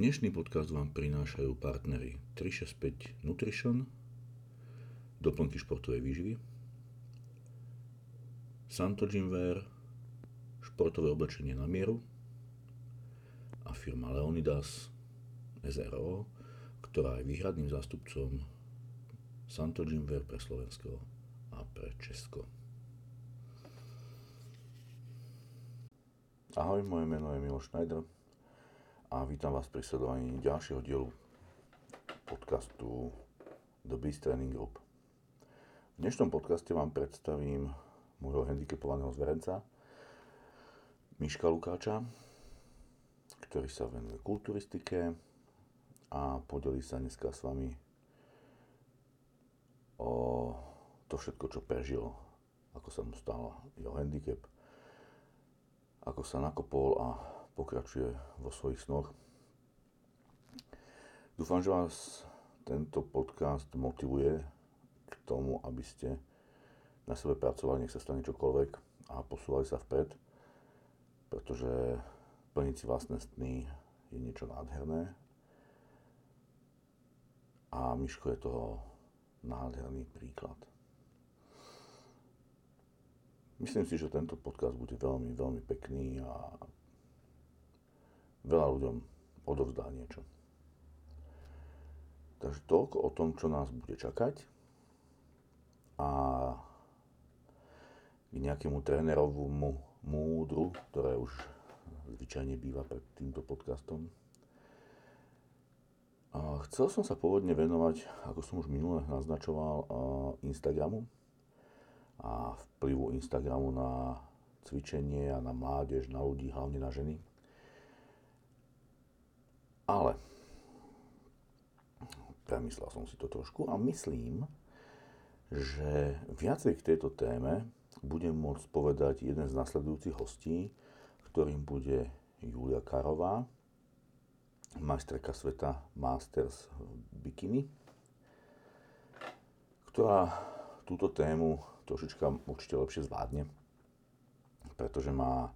Dnešný podcast vám prinášajú partnery 365 Nutrition, doplnky športovej výživy, Santo Gymwear, športové oblečenie na mieru a firma Leonidas SRO, ktorá je výhradným zástupcom Santo Gymwear pre Slovensko a pre Česko. Ahoj, moje meno je Miloš Schneider a vítam vás pri sledovaní ďalšieho dielu podcastu The Beast Training Group. V dnešnom podcaste vám predstavím môjho handicapovaného zverenca Miška Lukáča, ktorý sa venuje kulturistike a podelí sa dneska s vami o to všetko, čo prežil, ako sa mu stal jeho handicap, ako sa nakopol a pokračuje vo svojich snoch. Dúfam, že vás tento podcast motivuje k tomu, aby ste na sebe pracovali, nech sa stane čokoľvek a posúvali sa vpred, pretože plniť si vlastné sny je niečo nádherné a Miško je toho nádherný príklad. Myslím si, že tento podcast bude veľmi, veľmi pekný a veľa ľuďom odovzdá niečo. Takže toľko o tom, čo nás bude čakať a k nejakému trénerovému múdru, ktoré už zvyčajne býva pred týmto podcastom. A chcel som sa pôvodne venovať, ako som už minule naznačoval, Instagramu, a vplyvu Instagramu na cvičenie a na mládež, na ľudí, hlavne na ženy. Ale premyslel som si to trošku a myslím, že viacej k tejto téme budem môcť povedať jeden z nasledujúcich hostí, ktorým bude Julia Karová, majsterka sveta Masters Bikini, ktorá túto tému trošička určite lepšie zvládne, pretože má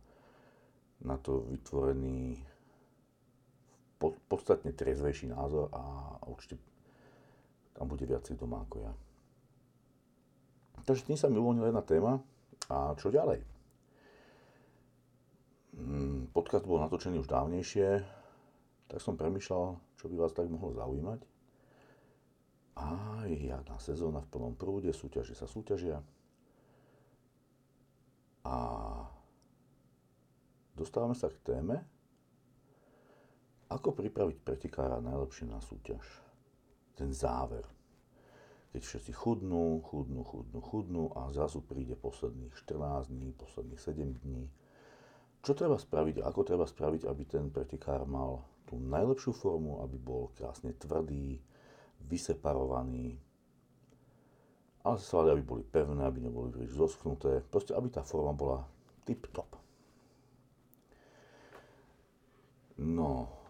na to vytvorený podstatne triezvejší názor a určite tam bude viacej doma ako ja. Takže tým sa mi uvoľnila jedna téma. A čo ďalej? Mm, podcast bol natočený už dávnejšie, tak som premyšľal, čo by vás tak mohlo zaujímať. A jedna sezóna v plnom prúde, súťaže sa súťažia. A dostávame sa k téme, ako pripraviť pretikára najlepšie na súťaž. Ten záver. Keď všetci chudnú, chudnú, chudnú, chudnú a zrazu príde posledných 14 dní, posledných 7 dní. Čo treba spraviť, ako treba spraviť, aby ten pretikár mal tú najlepšiu formu, aby bol krásne tvrdý, vyseparovaný, ale svaly, aby boli pevné, aby neboli príliš zoschnuté, proste aby tá forma bola tip-top. No,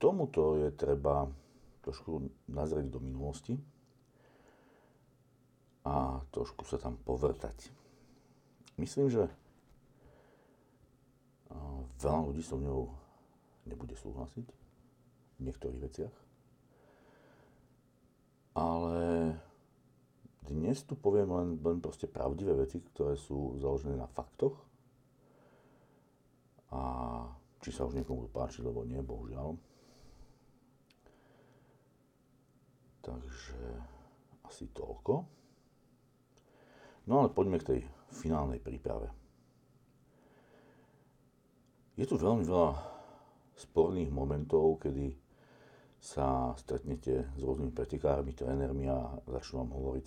tomuto je treba trošku nazrieť do minulosti a trošku sa tam povrtať. Myslím, že veľa ľudí so mnou nebude súhlasiť v niektorých veciach, ale dnes tu poviem len, len proste pravdivé veci, ktoré sú založené na faktoch. A či sa už niekomu páči, lebo nie, bohužiaľ. Takže asi toľko. No ale poďme k tej finálnej príprave. Je tu veľmi veľa sporných momentov, kedy sa stretnete s rôznymi pretekármi, trénermi a začnú vám hovoriť,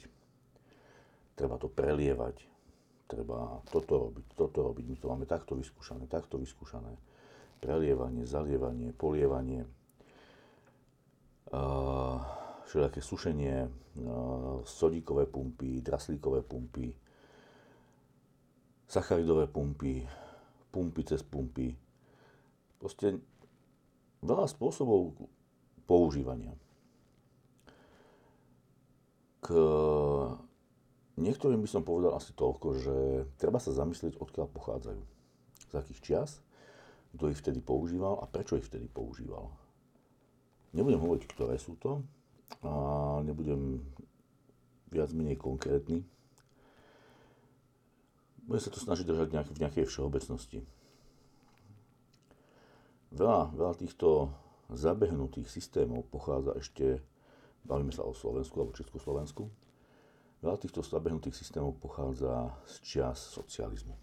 treba to prelievať, treba toto robiť, toto robiť, my to máme takto vyskúšané, takto vyskúšané. Prelievanie, zalievanie, polievanie, uh, všelijaké sušenie, uh, sodíkové pumpy, draslíkové pumpy, sacharidové pumpy, pumpy cez pumpy. Proste veľa spôsobov používania. K Niektorým by som povedal asi toľko, že treba sa zamyslieť, odkiaľ pochádzajú. Z akých čias, kto ich vtedy používal a prečo ich vtedy používal. Nebudem hovoriť, ktoré sú to, a nebudem viac menej konkrétny. Budem sa to snažiť držať nejak, v nejakej všeobecnosti. Veľa, veľa týchto zabehnutých systémov pochádza ešte, bavíme sa o Slovensku alebo Československu, veľa týchto zabehnutých systémov pochádza z čias socializmu.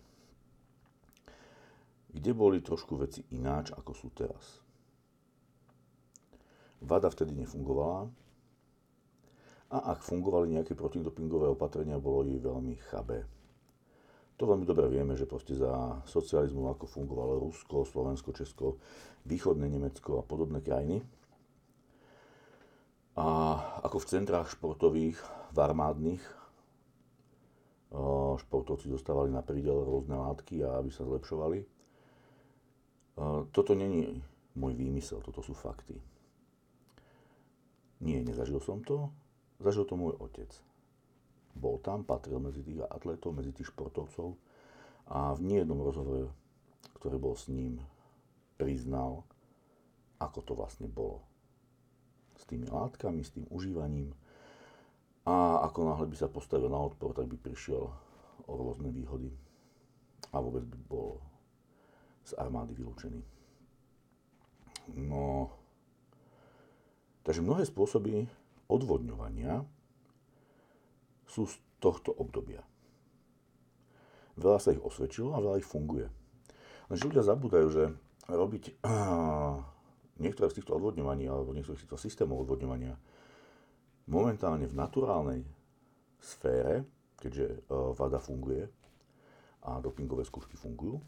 Kde boli trošku veci ináč, ako sú teraz. Vada vtedy nefungovala a ak fungovali nejaké protidopingové opatrenia, bolo jej veľmi chabé to veľmi dobre vieme, že proste za socializmu, ako fungovalo Rusko, Slovensko, Česko, východné Nemecko a podobné krajiny. A ako v centrách športových, v armádnych, športovci dostávali na prídel rôzne látky, a aby sa zlepšovali. Toto není môj výmysel, toto sú fakty. Nie, nezažil som to, zažil to môj otec bol tam, patril medzi tých atletov, medzi tých športovcov a v niejednom rozhovore, ktorý bol s ním, priznal, ako to vlastne bolo. S tými látkami, s tým užívaním a ako náhle by sa postavil na odpor, tak by prišiel o rôzne výhody a vôbec by bol z armády vylúčený. No, takže mnohé spôsoby odvodňovania sú z tohto obdobia. Veľa sa ich osvedčilo a veľa ich funguje. Lenže ľudia zabúdajú, že robiť niektoré z týchto odvodňovaní alebo niektoré z týchto systémov odvodňovania momentálne v naturálnej sfére, keďže uh, vada funguje a dopingové skúšky fungujú,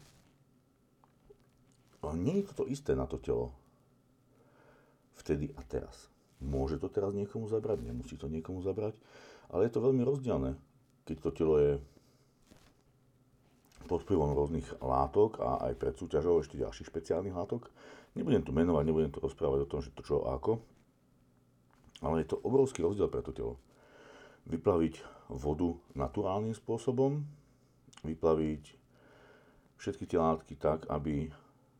nie je to isté na to telo vtedy a teraz. Môže to teraz niekomu zabrať, nemusí to niekomu zabrať. Ale je to veľmi rozdielne, keď to telo je pod vplyvom rôznych látok a aj pred súťažou ešte ďalších špeciálnych látok. Nebudem tu menovať, nebudem tu rozprávať o tom, že to čo ako, ale je to obrovský rozdiel pre to telo. Vyplaviť vodu naturálnym spôsobom, vyplaviť všetky tie látky tak, aby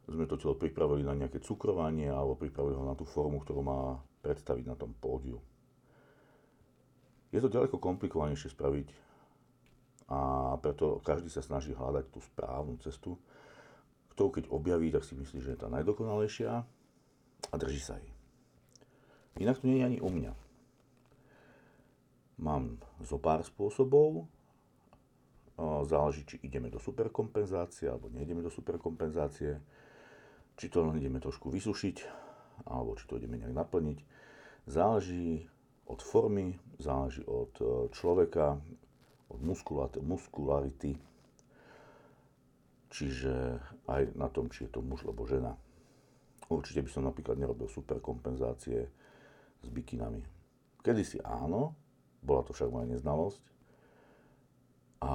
sme to telo pripravili na nejaké cukrovanie alebo pripravili ho na tú formu, ktorú má predstaviť na tom pódiu. Je to ďaleko komplikovanejšie spraviť a preto každý sa snaží hľadať tú správnu cestu, ktorú keď objaví, tak si myslí, že je tá najdokonalejšia a drží sa jej. Inak to nie je ani u mňa. Mám zo pár spôsobov, záleží, či ideme do superkompenzácie alebo nejdeme do superkompenzácie, či to len ideme trošku vysušiť, alebo či to ideme nejak naplniť. Záleží od formy, záleží od e, človeka, od muskularity, čiže aj na tom, či je to muž alebo žena. Určite by som napríklad nerobil super kompenzácie s bikinami. Kedysi áno, bola to však moja neznalosť. A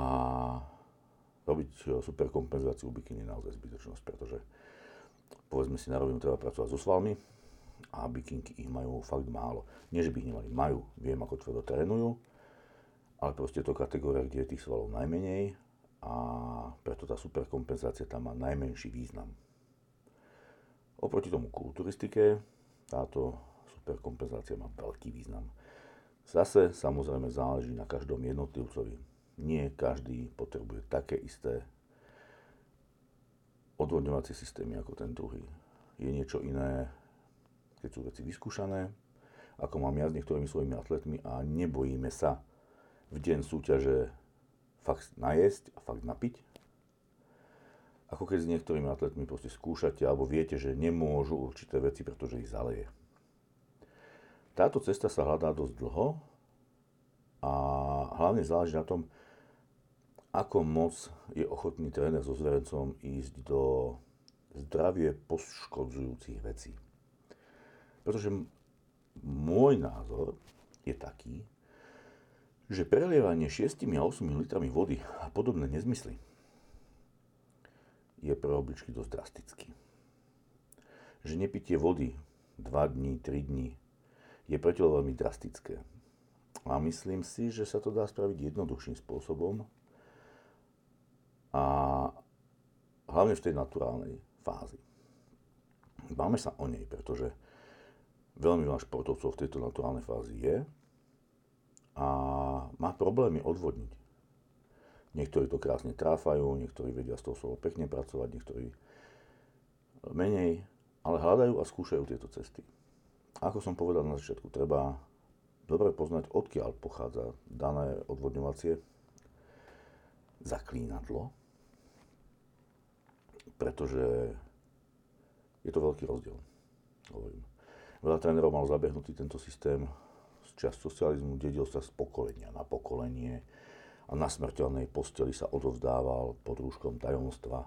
robiť e, super kompenzáciu bikiny je naozaj zbytočnosť, pretože povedzme si na rovinu treba pracovať so svalmi, a bikinky ich majú fakt málo. Nie, že by ich nemali, majú, viem, ako tvrdo trénujú, ale proste je to kategória, kde je tých svalov najmenej a preto tá superkompenzácia tam má najmenší význam. Oproti tomu kulturistike táto superkompenzácia má veľký význam. Zase samozrejme záleží na každom jednotlivcovi. Nie každý potrebuje také isté odvodňovacie systémy ako ten druhý. Je niečo iné keď sú veci vyskúšané, ako mám ja s niektorými svojimi atletmi a nebojíme sa v deň súťaže fakt najesť a fakt napiť. Ako keď s niektorými atletmi proste skúšate alebo viete, že nemôžu určité veci, pretože ich zaleje. Táto cesta sa hľadá dosť dlho a hlavne záleží na tom, ako moc je ochotný tréner so zverencom ísť do zdravie poškodzujúcich vecí. Pretože môj názor je taký, že prelievanie 6 a 8 litrami vody a podobné nezmysly je pre obličky dosť drastický. Že nepitie vody 2 dní, 3 dní je pre telo veľmi drastické. A myslím si, že sa to dá spraviť jednoduchším spôsobom a hlavne v tej naturálnej fázi. Báme sa o nej, pretože veľmi veľa športovcov v tejto naturálnej fázi je a má problémy odvodniť. Niektorí to krásne tráfajú, niektorí vedia s tou solou pekne pracovať, niektorí menej, ale hľadajú a skúšajú tieto cesty. Ako som povedal na začiatku, treba dobre poznať, odkiaľ pochádza dané odvodňovacie zaklínadlo, pretože je to veľký rozdiel. Hovorím. Veľa trénerov mal zabehnutý tento systém z čas socializmu, dedil sa z pokolenia na pokolenie a na smrteľnej posteli sa odovzdával pod rúškom tajomstva.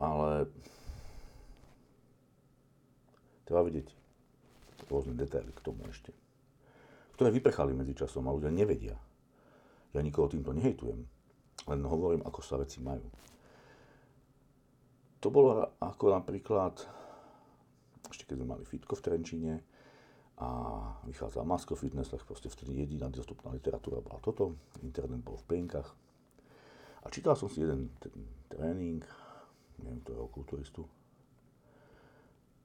Ale treba vidieť rôzne detaily k tomu ešte, ktoré vyprchali medzi časom a ľudia nevedia. Ja nikoho týmto nehejtujem, len hovorím, ako sa veci majú. To bolo ako napríklad, ešte keď sme mali fitko v Trenčíne a vychádzal Masko Fitness, tak proste vtedy jediná dostupná literatúra bola toto, internet bol v plienkach. A čítal som si jeden tréning, neviem, ktorého kulturistu.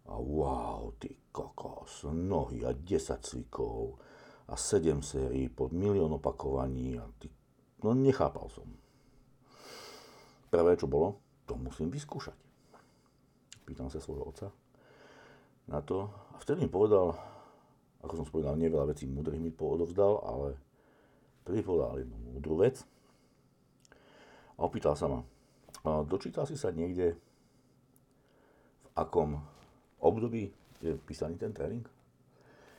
A wow, ty kokos, nohy a 10 cvikov a 7 sérií pod milión opakovaní a ty... No nechápal som. Prvé, čo bolo, to musím vyskúšať pýtam sa svojho otca na to. A vtedy mi povedal, ako som spomínal, nie veľa vecí múdrych mi odovzdal, ale vtedy povedal jednu múdru vec. A opýtal sa ma, dočítal si sa niekde, v akom období je písaný ten tréning?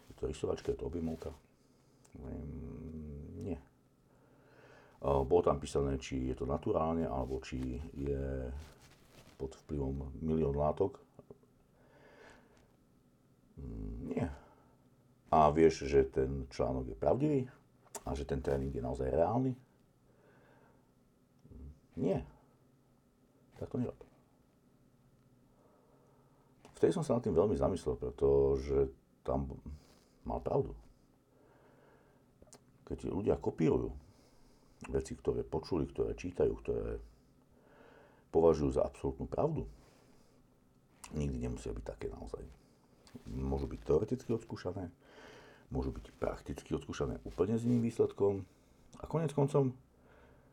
Je to rysovačka, je to objemovka? Nie. Bolo tam písané, či je to naturálne, alebo či je pod vplyvom milión látok? Mm, nie. A vieš, že ten článok je pravdivý? A že ten tréning je naozaj reálny? Mm, nie. Tak to nerob. Vtedy som sa nad tým veľmi zamyslel, pretože tam mal pravdu. Keď ľudia kopírujú veci, ktoré počuli, ktoré čítajú, ktoré považujú za absolútnu pravdu, nikdy nemusia byť také naozaj. Môžu byť teoreticky odskúšané, môžu byť prakticky odskúšané úplne s iným výsledkom a konec koncom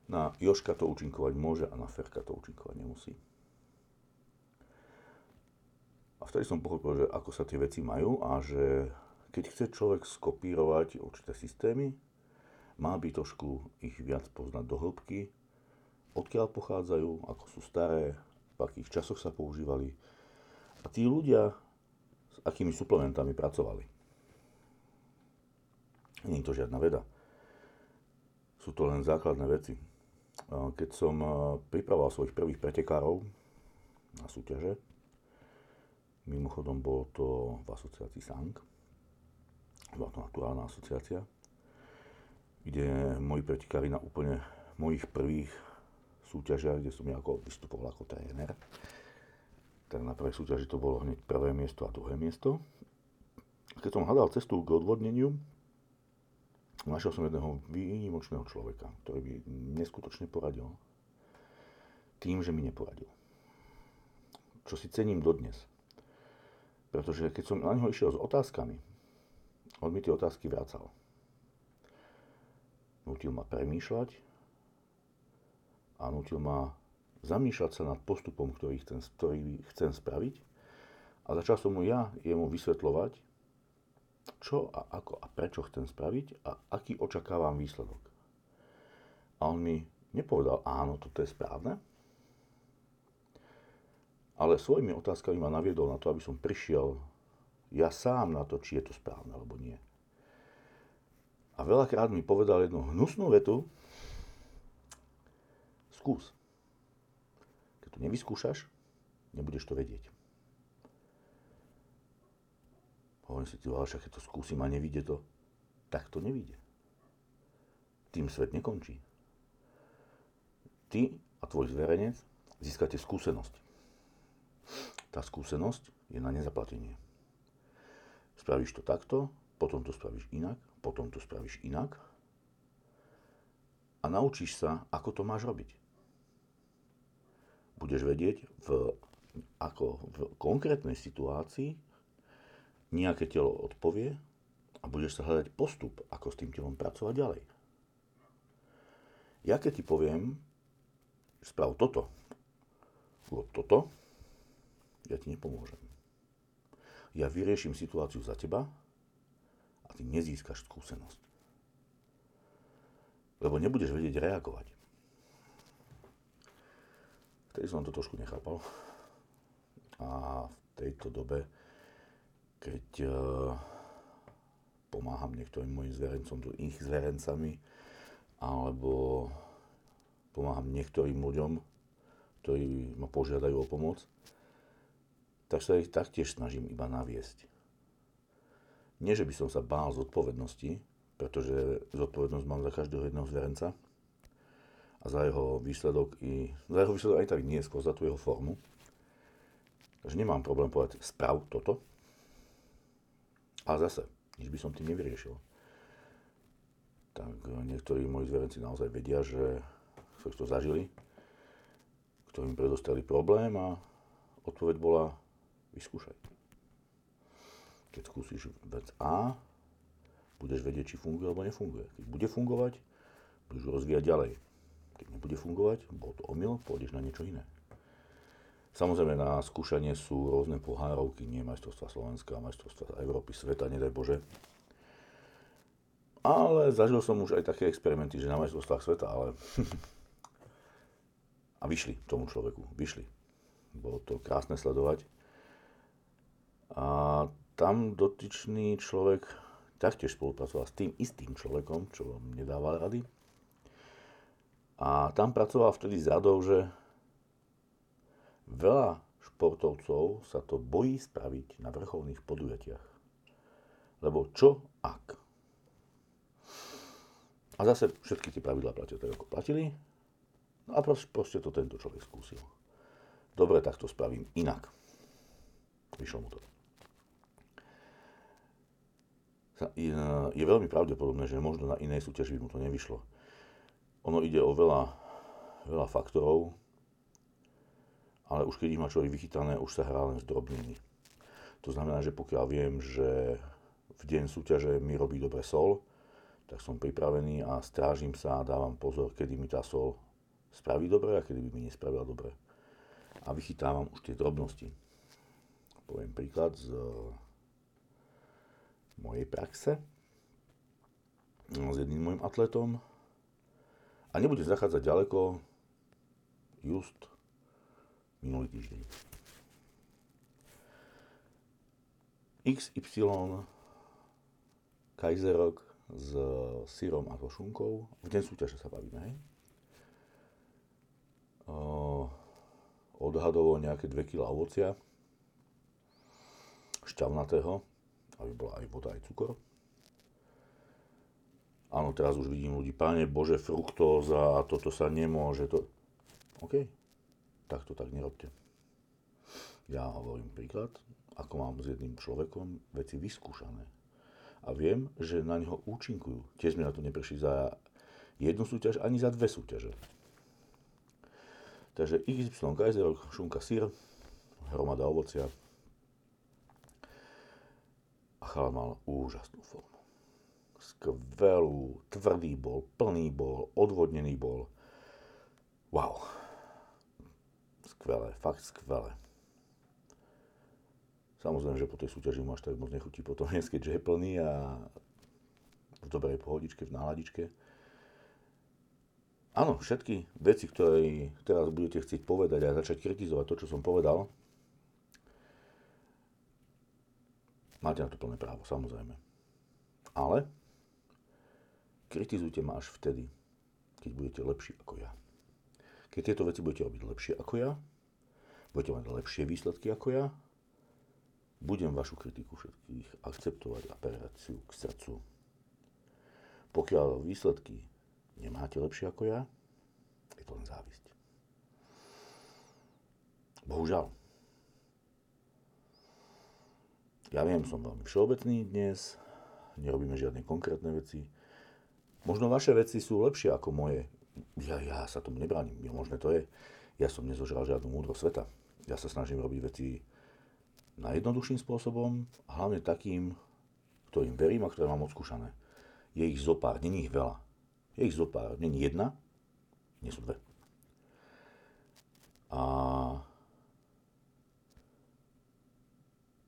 na Joška to účinkovať môže a na Ferka to účinkovať nemusí. A vtedy som pochopil, že ako sa tie veci majú a že keď chce človek skopírovať určité systémy, má by trošku ich viac poznať do hĺbky odkiaľ pochádzajú, ako sú staré, v akých časoch sa používali a tí ľudia s akými suplementami pracovali. Nie je to žiadna veda. Sú to len základné veci. Keď som pripravoval svojich prvých pretekárov na súťaže, mimochodom bolo to v asociácii SANG, bola to naturálna asociácia, kde moji pretekári na úplne mojich prvých súťažiach, kde som ja ako vystupoval ako tréner. Tak na prvej súťaži to bolo hneď prvé miesto a druhé miesto. Keď som hľadal cestu k odvodneniu, našiel som jedného výnimočného človeka, ktorý by neskutočne poradil. Tým, že mi neporadil. Čo si cením dodnes. Pretože keď som na neho išiel s otázkami, on mi tie otázky vracal. Nutil ma premýšľať, a nutil ma zamýšľať sa nad postupom, ktorý chcem, ktorý chcem spraviť. A začal som mu ja jemu vysvetľovať, čo a ako a prečo chcem spraviť a aký očakávam výsledok. A on mi nepovedal, áno, toto je správne, ale svojimi otázkami ma naviedol na to, aby som prišiel ja sám na to, či je to správne alebo nie. A veľakrát mi povedal jednu hnusnú vetu, Skús. Keď to nevyskúšaš, nebudeš to vedieť. Hovorím si, ty však keď to skúsim a nevíde to, tak to nevíde. Tým svet nekončí. Ty a tvoj zverenec získate skúsenosť. Tá skúsenosť je na nezaplatenie. Spravíš to takto, potom to spravíš inak, potom to spravíš inak a naučíš sa, ako to máš robiť budeš vedieť v ako v konkrétnej situácii nejaké telo odpovie a budeš sa hľadať postup, ako s tým telom pracovať ďalej. Ja keď ti poviem, sprav toto, urob toto, ja ti nepomôžem. Ja vyrieším situáciu za teba ty nezískaš skúsenosť. Lebo nebudeš vedieť reagovať. Vtedy som to trošku nechápal. A v tejto dobe, keď uh, pomáham niektorým mojim zverencom, ich zverencami, alebo pomáham niektorým ľuďom, ktorí ma požiadajú o pomoc, tak sa ich taktiež snažím iba naviesť. Nie, že by som sa bál zodpovednosti, pretože zodpovednosť mám za každého jedného zverenca a za jeho výsledok i za jeho výsledok aj tak nie skôr za tú jeho formu. Takže nemám problém povedať, sprav toto. A zase, nič by som tým nevyriešil. Tak niektorí moji zverenci naozaj vedia, že ktorí to zažili, ktorým predostali problém a odpoveď bola vyskúšaj. Keď skúsiš vec A, budeš vedieť, či funguje alebo nefunguje. Keď bude fungovať, budeš rozvíjať ďalej. Keď nebude fungovať, bol to omyl, pôjdeš na niečo iné. Samozrejme na skúšanie sú rôzne pohárovky, nie majstrovstva Slovenska, majstrovstva Európy, sveta, nedaj Bože. Ale zažil som už aj také experimenty, že na majstrovstvách sveta, ale... a vyšli tomu človeku, vyšli. Bolo to krásne sledovať. A tam dotyčný človek taktiež spolupracoval s tým istým človekom, čo vám nedával rady. A tam pracoval vtedy s radou, že Veľa športovcov sa to bojí spraviť na vrcholných podujatiach. Lebo čo ak? A zase všetky tie pravidlá platia tak, ako platili. No a proste to tento človek skúsil. Dobre, tak to spravím inak. Vyšlo mu to. Je veľmi pravdepodobné, že možno na inej súťaži by mu to nevyšlo. Ono ide o veľa, veľa faktorov, ale už keď ich má človek vychytané, už sa hrá len s drobnými. To znamená, že pokiaľ viem, že v deň súťaže mi robí dobre sol, tak som pripravený a strážim sa a dávam pozor, kedy mi tá sol spraví dobre a kedy by mi nespravila dobre. A vychytávam už tie drobnosti. Poviem príklad z mojej praxe s jedným môjim atletom. A nebude zachádzať ďaleko, just minulý týždeň. XY Kaiserok s syrom a košunkou. V deň súťaže sa bavíme, hej? odhadovo nejaké 2 kg ovocia, šťavnatého, aby bola aj voda, aj cukor. Áno, teraz už vidím ľudí, páne Bože, fruktóza a toto sa nemôže. To... OK, tak to tak nerobte. Ja hovorím príklad, ako mám s jedným človekom veci vyskúšané. A viem, že na neho účinkujú. Tiež sme na to neprešli za jednu súťaž, ani za dve súťaže. Takže XY Kaiser, šunka sír, hromada ovocia. A chala mal úžasnú formu. Skvelú, tvrdý bol, plný bol, odvodnený bol. Wow skvelé, fakt skvelé. Samozrejme, že po tej súťaži máš tak moc nechutí potom jesť, keďže je plný a v dobrej pohodičke, v náladičke. Áno, všetky veci, ktoré teraz budete chcieť povedať a začať kritizovať to, čo som povedal, máte na to plné právo, samozrejme. Ale kritizujte ma až vtedy, keď budete lepší ako ja. Keď tieto veci budete robiť lepšie ako ja, budete mať lepšie výsledky ako ja, budem vašu kritiku všetkých akceptovať a perať si k srdcu. Pokiaľ výsledky nemáte lepšie ako ja, je to len závisť. Bohužiaľ. Ja viem, som veľmi všeobecný dnes, nerobíme žiadne konkrétne veci. Možno vaše veci sú lepšie ako moje. Ja, ja sa tomu nebránim, možné to je. Ja som nezožral žiadnu múdro sveta Ja sa snažím robiť veci najjednoduchším spôsobom, hlavne takým, ktorým verím a ktoré mám odskúšané. Je ich zopár, není ich veľa. Je ich zopár, není jedna, nie sú dve. A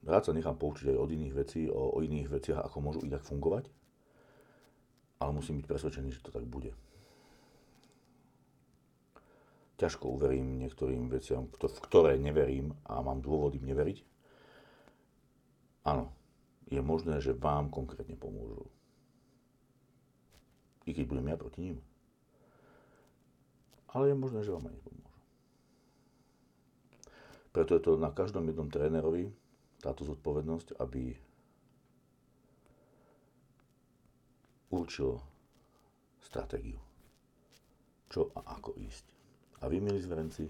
rád sa nechám poučiť aj od iných vecí, o, o iných veciach, ako môžu inak fungovať, ale musím byť presvedčený, že to tak bude ťažko uverím niektorým veciam, v ktoré neverím a mám dôvody im neveriť. Áno, je možné, že vám konkrétne pomôžu. I keď budem ja proti ním. Ale je možné, že vám aj nepomôžu. Preto je to na každom jednom trénerovi táto zodpovednosť, aby určil stratégiu. Čo a ako ísť. A vy, milí zverenci,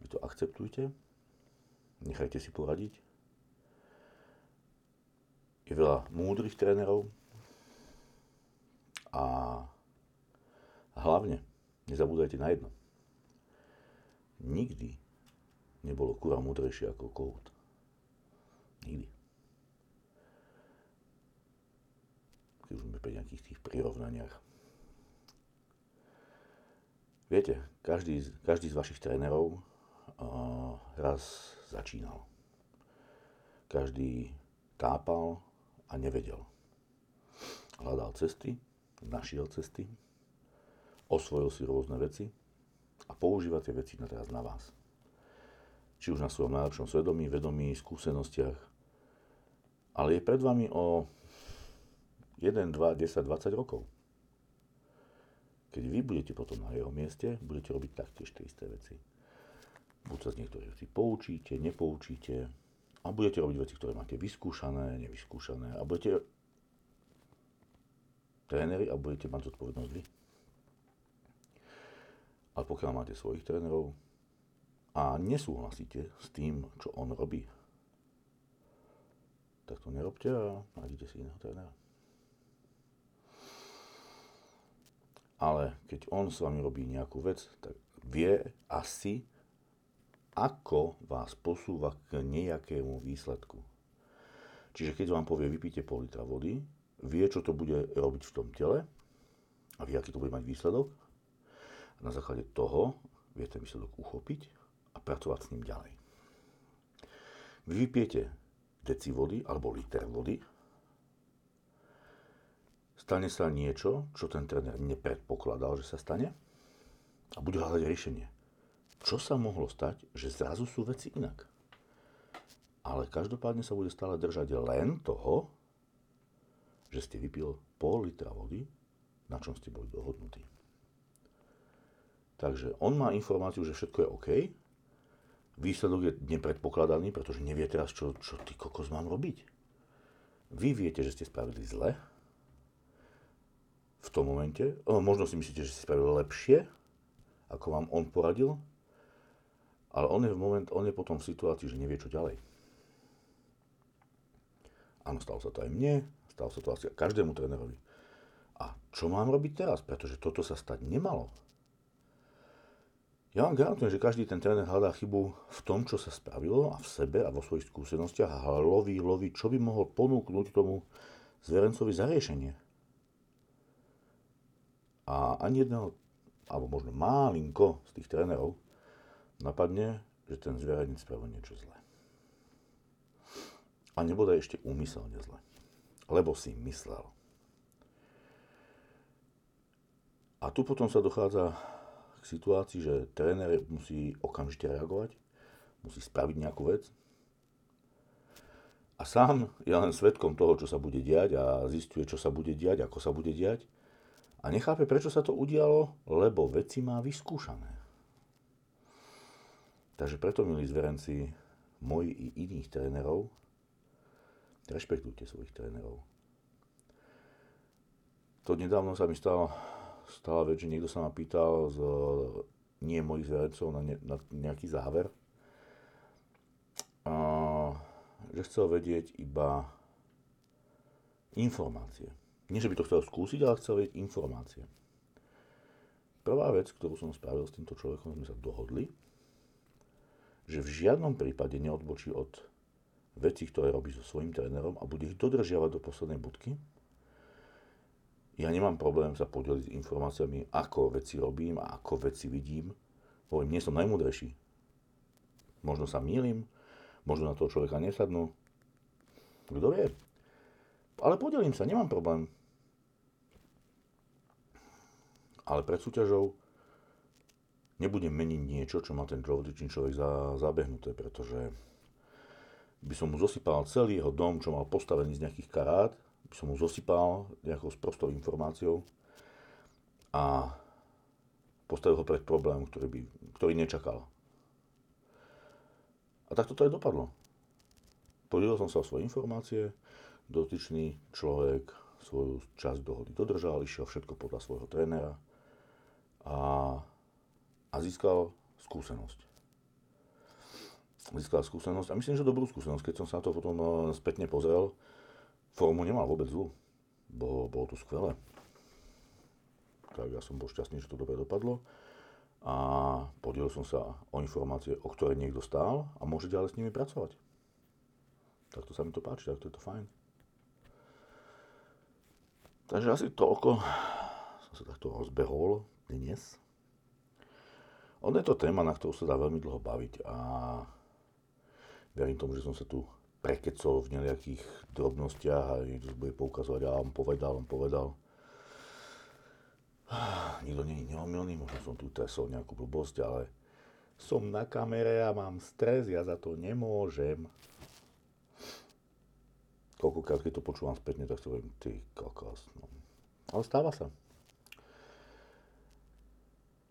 vy to akceptujte, nechajte si poradiť. Je veľa múdrych trénerov a hlavne nezabúdajte na jedno. Nikdy nebolo kura múdrejšie ako kohút. Nikdy. Keď už sme pri nejakých tých prirovnaniach. Viete, každý, každý z vašich trénerov uh, raz začínal. Každý tápal a nevedel. Hľadal cesty, našiel cesty, osvojil si rôzne veci a používa tie veci na teraz na vás. Či už na svojom najlepšom svedomí, vedomí, skúsenostiach. Ale je pred vami o 1, 2, 10, 20 rokov. Keď vy budete potom na jeho mieste, budete robiť taktiež tie isté veci. Buď sa z niektorých vecí poučíte, nepoučíte a budete robiť veci, ktoré máte vyskúšané, nevyskúšané a budete tréneri a budete mať zodpovednosť vy. Ale pokiaľ máte svojich trénerov a nesúhlasíte s tým, čo on robí, tak to nerobte a nájdete si iného trénera. ale keď on s vami robí nejakú vec, tak vie asi, ako vás posúva k nejakému výsledku. Čiže keď vám povie, vypíte pol litra vody, vie, čo to bude robiť v tom tele a vie, aký to bude mať výsledok. A na základe toho vie ten výsledok uchopiť a pracovať s ním ďalej. Vy vypijete deci vody alebo liter vody stane sa niečo, čo ten tréner nepredpokladal, že sa stane a bude hľadať riešenie. Čo sa mohlo stať, že zrazu sú veci inak? Ale každopádne sa bude stále držať len toho, že ste vypil pol litra vody, na čom ste boli dohodnutí. Takže on má informáciu, že všetko je OK, výsledok je nepredpokladaný, pretože nevie teraz, čo, čo ty kokos mám robiť. Vy viete, že ste spravili zle, v tom momente. Možno si myslíte, že si spravil lepšie, ako vám on poradil, ale on je, v moment, on je potom v situácii, že nevie, čo ďalej. Áno, stalo sa to aj mne, stalo sa to asi každému trénerovi. A čo mám robiť teraz? Pretože toto sa stať nemalo. Ja vám garantujem, že každý ten tréner hľadá chybu v tom, čo sa spravilo a v sebe a vo svojich skúsenostiach a loví, loví, čo by mohol ponúknuť tomu zverencovi za riešenie. A ani jedného, alebo možno málinko z tých trénerov napadne, že ten zverejnic spravil niečo zlé. A nebude ešte úmyselne zle. Lebo si myslel. A tu potom sa dochádza k situácii, že tréner musí okamžite reagovať, musí spraviť nejakú vec. A sám je len svetkom toho, čo sa bude diať a zistuje, čo sa bude diať, ako sa bude diať a nechápe, prečo sa to udialo, lebo veci má vyskúšané. Takže preto, milí zverenci, moji i iných trénerov, rešpektujte svojich trénerov. To nedávno sa mi stala, stala vec, že niekto sa ma pýtal z nie mojich zverencov na, ne, na nejaký záver. A, že chcel vedieť iba informácie. Nie, že by to chcel skúsiť, ale chcel vedieť informácie. Prvá vec, ktorú som spravil s týmto človekom, sme sa dohodli, že v žiadnom prípade neodbočí od veci, ktoré robí so svojím trénerom a bude ich dodržiavať do poslednej budky. Ja nemám problém sa podeliť informáciami, ako veci robím a ako veci vidím. Hovorím, nie som najmudrejší. Možno sa mýlim, možno na toho človeka nesadnú. Kto vie? Ale podelím sa, nemám problém. Ale pred súťažou nebudem meniť niečo, čo má ten človek za, zabehnuté, pretože by som mu zosypal celý jeho dom, čo mal postavený z nejakých karát, som mu zosypal nejakou sprostou informáciou a postavil ho pred problém, ktorý, by, ktorý nečakal. A takto to aj dopadlo. Podielil som sa o svoje informácie, dotyčný človek svoju časť dohody dodržal, išiel všetko podľa svojho trénera a, a získal skúsenosť získal skúsenosť a myslím, že dobrú skúsenosť. Keď som sa na to potom eh, spätne pozrel, formu nemal vôbec zlú. Bolo, bolo to skvelé. Tak ja som bol šťastný, že to dobre dopadlo a podielil som sa o informácie, o ktoré niekto stál a môže ďalej s nimi pracovať. Takto sa mi to páči, takto je to fajn. Takže asi toľko som sa takto rozbehol dnes. Ono je to téma, na ktorú sa dá veľmi dlho baviť a verím tomu, že som sa tu prekecol v nejakých drobnostiach a niekto bude poukazovať, a on povedal, on povedal. Nikto nie je neomilný, možno som tu tresol nejakú blbosť, ale som na kamere a mám stres, ja za to nemôžem. Koľkokrát, keď to počúvam spätne, tak si hovorím, ty kokos. No. Ale stáva sa.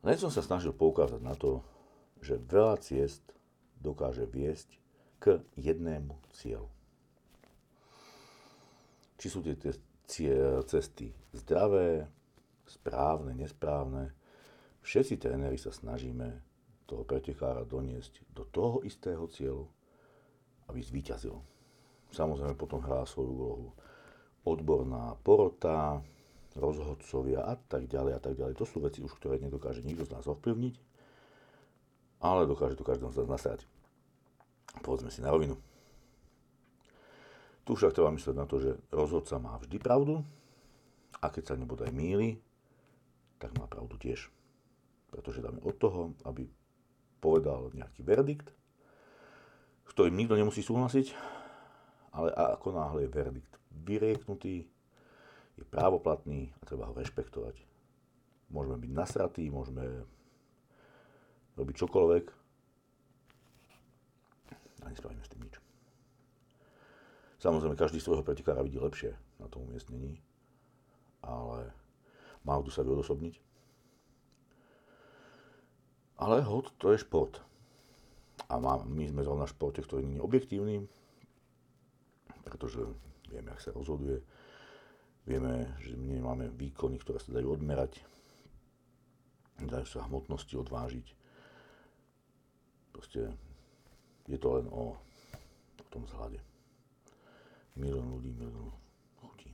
Len som sa snažil poukázať na to, že veľa ciest dokáže viesť k jednému cieľu. Či sú tie cesty zdravé, správne, nesprávne, všetci tréneri sa snažíme toho pretekára doniesť do toho istého cieľu, aby zvíťazil. Samozrejme potom hrá svoju úlohu odborná porota, rozhodcovia a tak ďalej a tak ďalej. To sú veci už, ktoré nedokáže nikto z nás ovplyvniť, ale dokáže to každý z nás nasrať. Povedzme si na rovinu. Tu však treba myslieť na to, že rozhodca má vždy pravdu a keď sa nebodaj míli, tak má pravdu tiež. Pretože dáme od toho, aby povedal nejaký verdikt, s ktorým nikto nemusí súhlasiť, ale ako náhle je verdikt vyrieknutý, je právoplatný a treba ho rešpektovať. Môžeme byť nasratí, môžeme robiť čokoľvek, nespravíme s tým nič. Samozrejme, každý svojho pretekára vidí lepšie na tom umiestnení, ale má tu sa vyodosobniť. Ale hod, to je šport. A má, my sme zrovna v športe, ktorý nie je objektívny, pretože vieme, ak sa rozhoduje, vieme, že my nemáme výkony, ktoré sa dajú odmerať, dajú sa hmotnosti odvážiť. Proste je to len o, o tom vzhľade. Milión ľudí, milión chutí.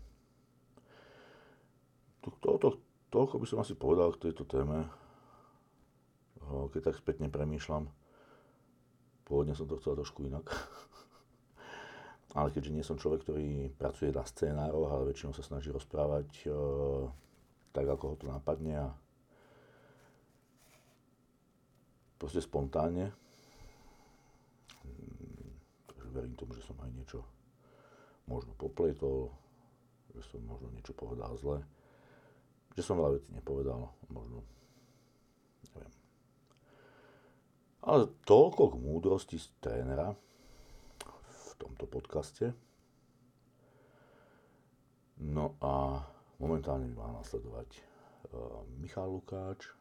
To, to, to, toľko by som asi povedal k tejto téme. Keď tak spätne premýšľam, pôvodne som to chcel trošku inak. ale keďže nie som človek, ktorý pracuje na scénároch, ale väčšinou sa snaží rozprávať e, tak, ako ho to napadne a proste spontánne, verím tomu, že som aj niečo možno popletol, že som možno niečo povedal zle, že som veľa vecí nepovedal, možno, neviem. Ale toľko k múdrosti z trénera v tomto podcaste. No a momentálne má nasledovať uh, Michal Lukáč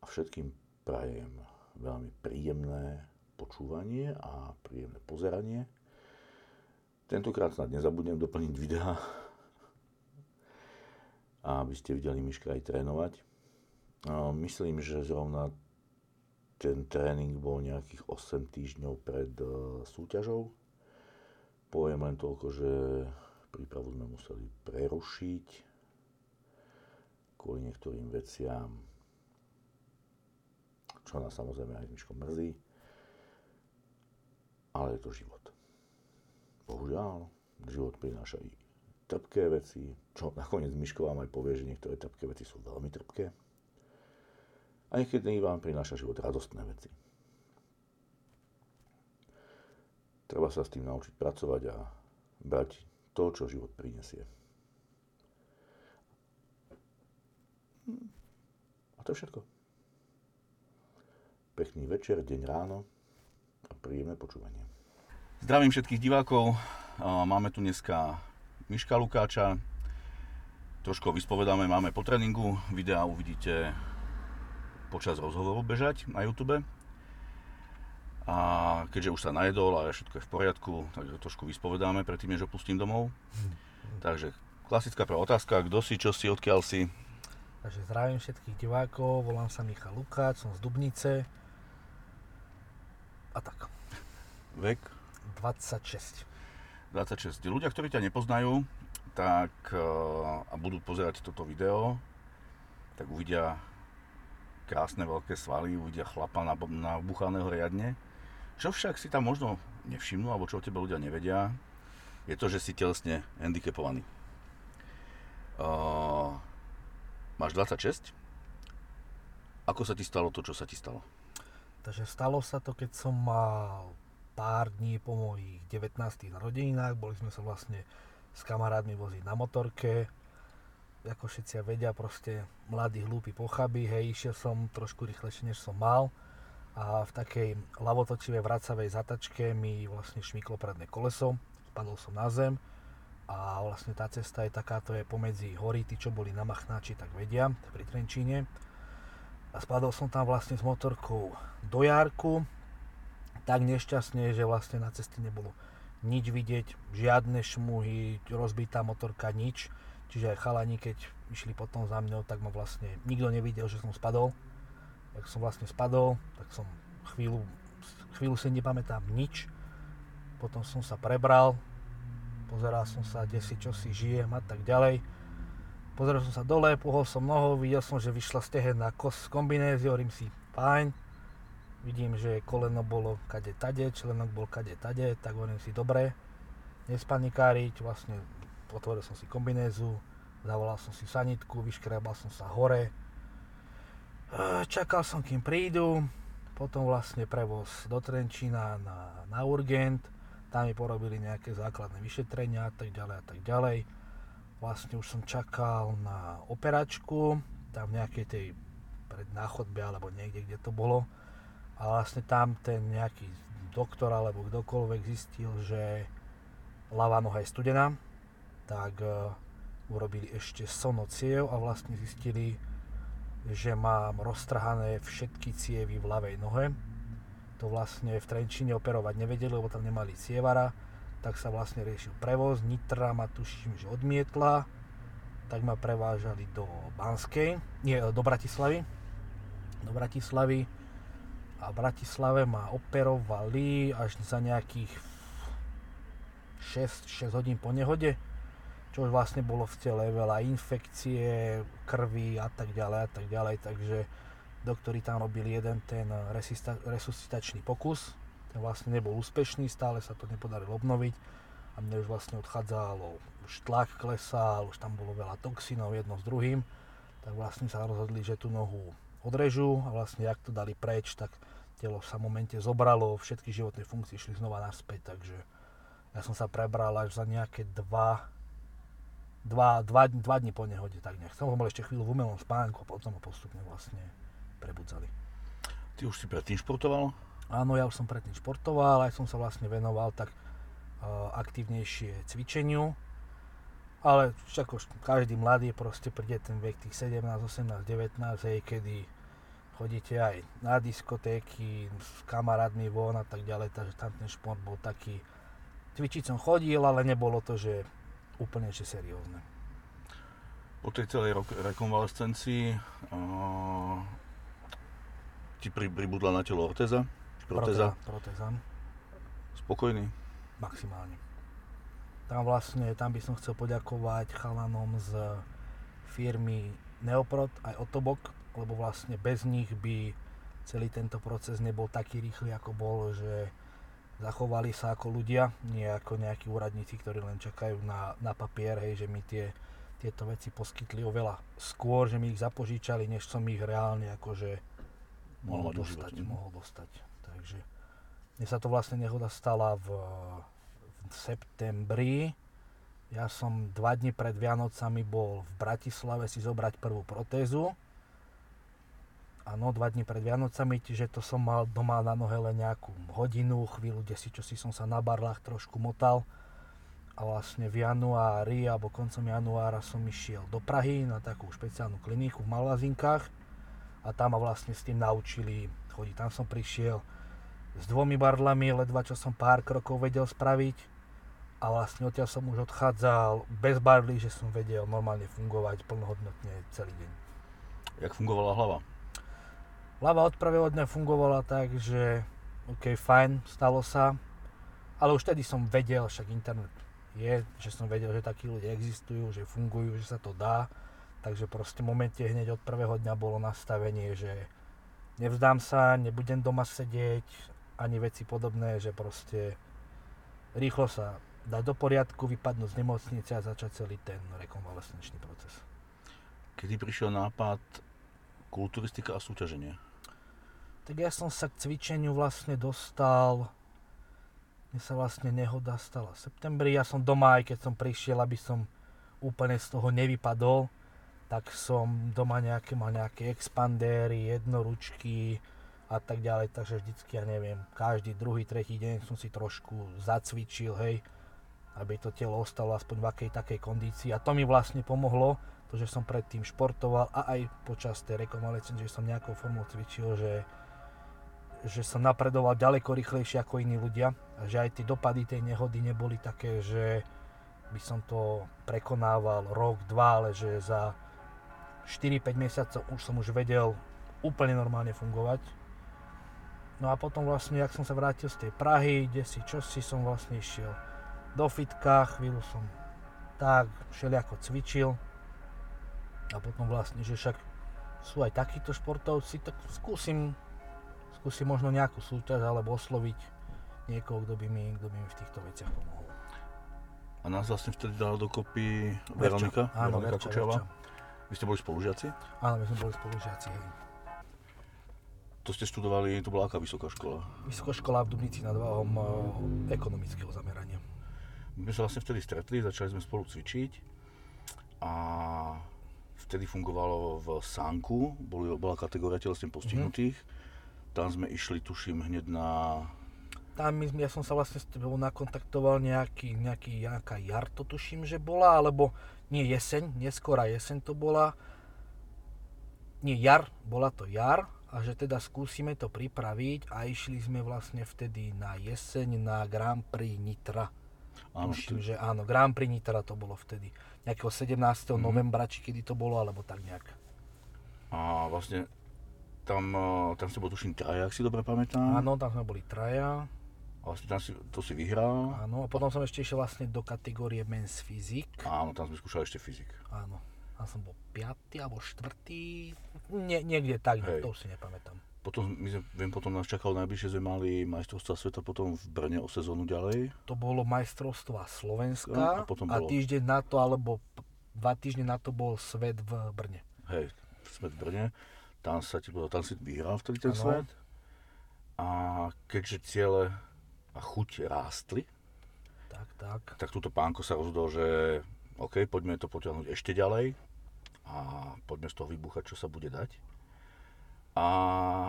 a všetkým prajem veľmi príjemné počúvanie a príjemné pozeranie. Tentokrát snad nezabudnem doplniť videá, aby ste videli Miška aj trénovať. Myslím, že zrovna ten tréning bol nejakých 8 týždňov pred e, súťažou. Poviem len toľko, že prípravu sme museli prerušiť kvôli niektorým veciam, čo nás samozrejme aj Miško mrzí. Ale je to život. Bohužiaľ, život prináša i trpké veci, čo nakoniec Miško vám aj povie, že niektoré trpké veci sú veľmi trpké. A niekedy vám prináša život radostné veci. Treba sa s tým naučiť pracovať a brať to, čo život prinesie. A to všetko. Pekný večer, deň ráno a príjemné počúvanie. Zdravím všetkých divákov. Máme tu dneska Miška Lukáča. Trošku vyspovedáme, máme po tréningu. Videa uvidíte počas rozhovoru bežať na YouTube. A keďže už sa najedol a všetko je v poriadku, tak trošku vyspovedáme predtým, než opustím domov. Takže klasická prvá otázka, kto si, čo si, odkiaľ si? Takže zdravím všetkých divákov, volám sa Michal Lukáč, som z Dubnice. A tak. Vek? 26. 26. Ľudia, ktorí ťa nepoznajú, tak eh, a budú pozerať toto video, tak uvidia krásne veľké svaly, uvidia chlapa nabuchaného riadne. Čo však si tam možno nevšimnú, alebo čo o tebe ľudia nevedia, je to, že si telesne handicapovaný. Uh, Máš 26? Ako sa ti stalo to, čo sa ti stalo? Takže stalo sa to, keď som mal pár dní po mojich 19. narodeninách. Boli sme sa vlastne s kamarátmi voziť na motorke. Ako všetci vedia, proste mladý, hlúpy, pochabý. Hej, išiel som trošku rýchlejšie, než som mal. A v takej lavotočivej vracavej zatačke mi vlastne šmyklo predné koleso. Spadol som na zem a vlastne tá cesta je takáto je pomedzi hory, tí čo boli na Machnáči tak vedia, pri Trenčíne a spadol som tam vlastne s motorkou do Jarku tak nešťastne, že vlastne na ceste nebolo nič vidieť, žiadne šmuhy, rozbitá motorka, nič čiže aj chalani keď išli potom za mňou, tak ma vlastne nikto nevidel, že som spadol tak som vlastne spadol, tak som chvíľu, chvíľu si nepamätám nič potom som sa prebral, pozeral som sa, kde si, čo si žijem a tak ďalej. Pozeral som sa dole, pohol som nohou, videl som, že vyšla stehenná kos z kombinézy, hovorím si, fajn. Vidím, že koleno bolo kade tade, členok bol kade tade, tak hovorím si, dobre, nespanikáriť, vlastne otvoril som si kombinézu, zavolal som si sanitku, vyškrabal som sa hore, čakal som, kým prídu, potom vlastne prevoz do Trenčína na, na Urgent, tam mi porobili nejaké základné vyšetrenia a tak ďalej a tak ďalej. Vlastne už som čakal na operačku, tam v nejakej tej pred náchodbe alebo niekde, kde to bolo. A vlastne tam ten nejaký doktor alebo kdokoľvek zistil, že ľavá noha je studená, tak uh, urobili ešte sono ciev a vlastne zistili, že mám roztrhané všetky cievy v ľavej nohe to vlastne v Trenčine operovať nevedeli, lebo tam nemali cievara, tak sa vlastne riešil prevoz. Nitra ma tuším, že odmietla, tak ma prevážali do Banskej, nie, do Bratislavy. Do Bratislavy a Bratislave ma operovali až za nejakých 6, 6 hodín po nehode, čo už vlastne bolo v tele veľa infekcie, krvi a tak ďalej a tak ďalej, takže doktori tam robili jeden ten resuscitačný pokus, ten vlastne nebol úspešný, stále sa to nepodarilo obnoviť. A mne už vlastne odchádzalo, už tlak klesal, už tam bolo veľa toxínov jedno s druhým, tak vlastne sa rozhodli, že tú nohu odrežú a vlastne jak to dali preč, tak telo sa v momente zobralo, všetky životné funkcie šli znova naspäť, takže ja som sa prebral až za nejaké dva, dva, dva, dva dní po nehode, tak nech. Som bol ešte chvíľu v umelom spánku a potom ho postupne vlastne prebudzali. Ty už si predtým športoval? Áno, ja už som predtým športoval, aj som sa vlastne venoval tak uh, aktívnejšie cvičeniu. Ale ako každý mladý proste príde ten vek tých 17, 18, 19, hej, kedy chodíte aj na diskotéky, s kamarátmi von a tak ďalej, takže tam ten šport bol taký, cvičiť som chodil, ale nebolo to, že úplne že seriózne. Po tej celej rekonvalescencii uh, ti pri, pribudla na telo ortéza? Protéza. Protéza. Spokojný? Maximálne. Tam vlastne, tam by som chcel poďakovať chalanom z firmy Neoprot aj Otobok, lebo vlastne bez nich by celý tento proces nebol taký rýchly, ako bol, že zachovali sa ako ľudia, nie ako nejakí úradníci, ktorí len čakajú na, na papier, hej, že mi tie, tieto veci poskytli oveľa skôr, že mi ich zapožičali, než som ich reálne akože mohol dostať, mhm. mohol dostať. Takže mne sa to vlastne nehoda stala v, v septembri. Ja som dva dni pred Vianocami bol v Bratislave si zobrať prvú protézu. Áno, dva dni pred Vianocami, čiže to som mal doma na nohe len nejakú hodinu, chvíľu, kde si čo som sa na barlách trošku motal. A vlastne v januári, alebo koncom januára som išiel do Prahy na takú špeciálnu kliniku v Malvazinkách a tam ma vlastne s tým naučili chodiť. Tam som prišiel s dvomi barlami, ledva čo som pár krokov vedel spraviť a vlastne odtiaľ som už odchádzal bez barly, že som vedel normálne fungovať plnohodnotne celý deň. Jak fungovala hlava? Hlava od dňa fungovala tak, že OK, fajn, stalo sa, ale už vtedy som vedel, však internet je, že som vedel, že takí ľudia existujú, že fungujú, že sa to dá, takže proste v momente hneď od prvého dňa bolo nastavenie, že nevzdám sa, nebudem doma sedieť, ani veci podobné, že proste rýchlo sa dať do poriadku, vypadnúť z nemocnice a začať celý ten rekonvalescenčný proces. Kedy prišiel nápad kulturistika a súťaženie? Tak ja som sa k cvičeniu vlastne dostal, mne sa vlastne nehoda stala v septembri, ja som doma, aj keď som prišiel, aby som úplne z toho nevypadol, tak som doma nejaké, mal nejaké expandéry, jednoručky a tak ďalej, takže vždycky, ja neviem, každý druhý, tretí deň som si trošku zacvičil, hej, aby to telo ostalo aspoň v akej takej kondícii. A to mi vlastne pomohlo, to, že som predtým športoval a aj počas tej rekonvalescencie, že som nejakou formou cvičil, že že som napredoval ďaleko rýchlejšie ako iní ľudia a že aj tie dopady tej nehody neboli také, že by som to prekonával rok, dva, ale že za 4-5 mesiacov už som už vedel úplne normálne fungovať. No a potom vlastne, jak som sa vrátil z tej Prahy, kde si čosi som vlastne išiel do fitka, chvíľu som tak všelijako cvičil a potom vlastne, že však sú aj takíto športovci, tak skúsim skúsim možno nejakú súťaž alebo osloviť niekoho, kto by mi, kto by mi v týchto veciach pomohol. A nás vlastne vtedy dala dokopy. Veronika, Áno, Veronika Verča. Verča. Vy ste boli spolužiaci? Áno, my sme boli spolužiaci, hej. To ste študovali, to bola aká vysoká škola? Vysoká škola v Dubnici nad Váhom eh, ekonomického zamerania. My sme sa vlastne vtedy stretli, začali sme spolu cvičiť a vtedy fungovalo v Sánku, boli, bola kategória telesne postihnutých. Tam sme išli, tuším, hneď na... Tam ja som sa vlastne s tebou nakontaktoval nejaký, nejaký, nejaká jar to tuším, že bola, alebo nie jeseň, neskôra jeseň to bola. Nie jar, bola to jar a že teda skúsime to pripraviť a išli sme vlastne vtedy na jeseň na Grand Prix Nitra. Áno, Tuším, vtedy- že áno, Grand Prix Nitra to bolo vtedy. Nejakého 17. Mhm. novembra, či kedy to bolo, alebo tak nejak. A vlastne tam, eh, tam ste bol tuším traja, ak si dobre pamätám. Áno, tam sme boli traja. A vlastne tam si, to si vyhral. Áno, a potom som ešte išiel vlastne do kategórie Men's Physique. Áno, tam sme skúšali ešte fyzik. Áno. Tam som bol 5. alebo 4. Nie, niekde tak, Hej. to už si nepamätám. Potom, my sme, viem, potom nás čakalo najbližšie, sme mali majstrovstvá sveta potom v Brne o sezónu ďalej. To bolo majstrovstva Slovenska a potom a bolo- týždeň na to, alebo dva týždne na to bol svet v Brne. Hej, sme v Brne. Tam, sa ti, tam si vyhral vtedy ten Áno. svet. A keďže ciele a chuť rástli, Tak, tak. tak túto pánko sa rozhodol, že OK, poďme to potiahnuť ešte ďalej a poďme z toho vybuchať, čo sa bude dať. A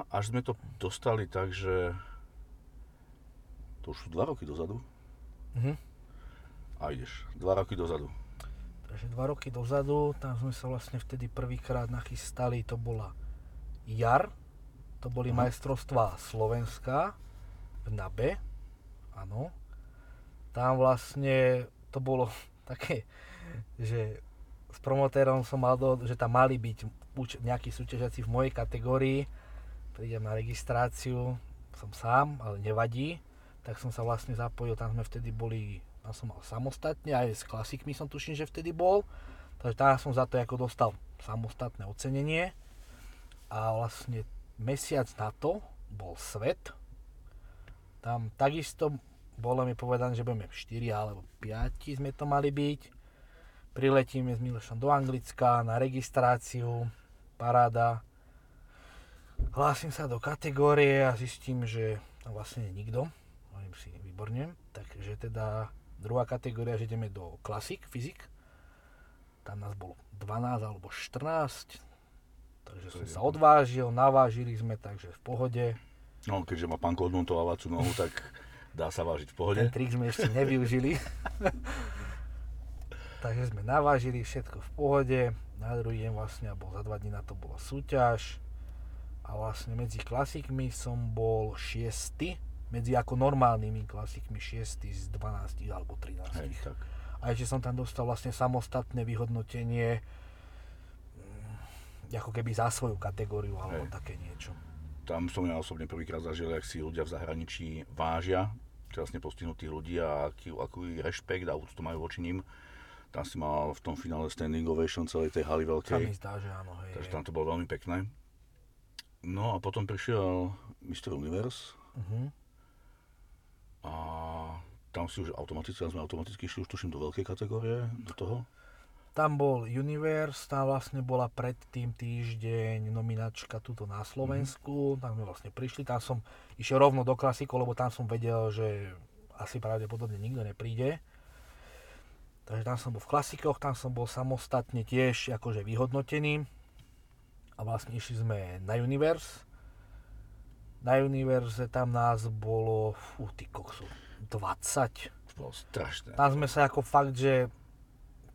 až sme to dostali tak, že to už sú dva roky dozadu. Mhm. A ideš, dva roky dozadu. Takže dva roky dozadu, tam sme sa vlastne vtedy prvýkrát nachystali, to bola jar, to boli Aha. majstrovstvá Slovenska v NABE, áno. Tam vlastne to bolo také, že s promotérom som mal do, že tam mali byť uč- nejakí súťažiaci v mojej kategórii, prídem na registráciu, som sám, ale nevadí, tak som sa vlastne zapojil, tam sme vtedy boli, tam som mal samostatne, aj s klasikmi som tuším, že vtedy bol, takže tam som za to ako dostal samostatné ocenenie a vlastne mesiac na to bol svet. Tam takisto bolo mi povedané, že budeme 4 alebo 5 sme to mali byť. Priletíme s Milošom do Anglicka na registráciu, paráda. Hlásim sa do kategórie a zistím, že tam vlastne je nikto. Hovorím si, výborne. Takže teda druhá kategória, že ideme do klasik, fyzik. Tam nás bolo 12 alebo 14. Takže som sa odvážil, navážili sme, takže v pohode. No, keďže má pán lavacú nohu, tak dá sa vážiť v pohode. Ten trik sme ešte nevyužili. Takže sme navážili všetko v pohode. Na druhý deň vlastne, alebo za dva dní na to bola súťaž. A vlastne medzi klasikmi som bol šiesty. Medzi ako normálnymi klasikmi šiesty z 12 alebo 13. Hej, tak. A ešte som tam dostal vlastne samostatné vyhodnotenie ako keby za svoju kategóriu alebo Hej. také niečo. Tam som ja osobne prvýkrát zažil, jak si ľudia v zahraničí vážia telesne postihnutých ľudí a aký, aký rešpekt a úctu majú voči ním. Tam si mal v tom finále standing ovation celej tej haly veľkej. zdá, že áno. Hej, Takže tam to bolo veľmi pekné. No a potom prišiel Mr. Universe Mhm. a tam si už automaticky, tam sme automaticky išli už tuším do veľkej kategórie, do toho. Tam bol Universe, tam vlastne bola predtým týždeň nominačka tuto na Slovensku, mm-hmm. tam sme vlastne prišli, tam som išiel rovno do klasiku, lebo tam som vedel, že asi pravdepodobne nikto nepríde. Takže tam som bol v klasikoch, tam som bol samostatne tiež akože vyhodnotený. A vlastne išli sme na Universe. Na Universe tam nás bolo, fú, ty koksu, 20. To bolo strašné. Tam sme sa ako fakt, že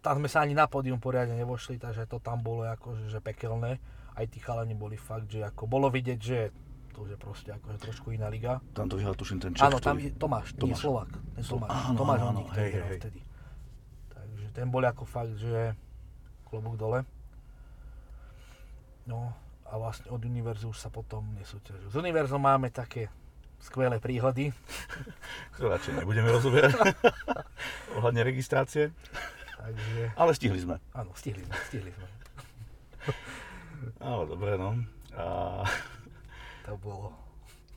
tam sme sa ani na pódium poriadne nevošli, takže to tam bolo ako, že, pekelné. Aj tí chalani boli fakt, že ako bolo vidieť, že to už je proste akože trošku iná liga. Tam to vyhral tuším ten Čech, Áno, tam je Tomáš, nie Tomáš. Slovak. Ten Tomáš, áno, Tomáš áno, hej, hej. vtedy. Takže ten bol ako fakt, že klobúk dole. No a vlastne od Univerzu už sa potom nesúťažil. Z Univerzom máme také skvelé príhody. Radšej nebudeme rozoberať. Ohľadne registrácie. Takže Ale stihli sme. áno, stihli sme, stihli sme. Áno, dobre, no. A, To bolo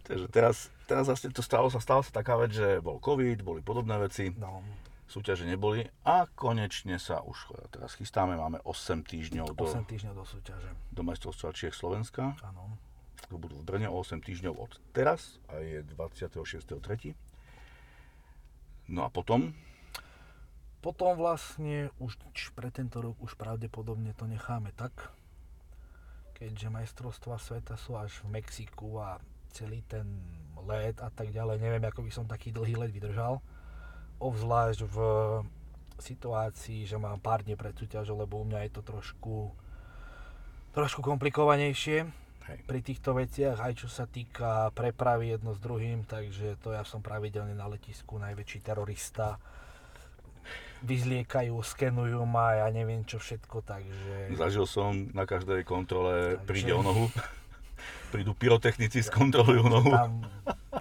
takže teraz, teraz vlastne to stalo sa, stala sa taká vec, že bol COVID, boli podobné veci, No, súťaže neboli a konečne sa už teraz chystáme, máme 8 týždňov do, 8 týždňov do súťaže. do majstrovstva Čiech Slovenska. Áno. To budú v Brne o 8 týždňov od teraz a je 26.3. No a potom, Potom vlastne už pre tento rok už pravdepodobne to necháme tak, keďže majstrovstvá sveta sú až v Mexiku a celý ten let a tak ďalej, neviem, ako by som taký dlhý let vydržal. Obzvlášť v situácii, že mám pár dní pred súťažou, lebo u mňa je to trošku, trošku komplikovanejšie hej, pri týchto veciach, aj čo sa týka prepravy jedno s druhým, takže to ja som pravidelne na letisku najväčší terorista. Vyzliekajú, skenujú ma, ja neviem čo všetko, takže... zažil som na každej kontrole, Takže- príde o nohu. Prídu pyrotechnici, skontrolujú nohu. Tam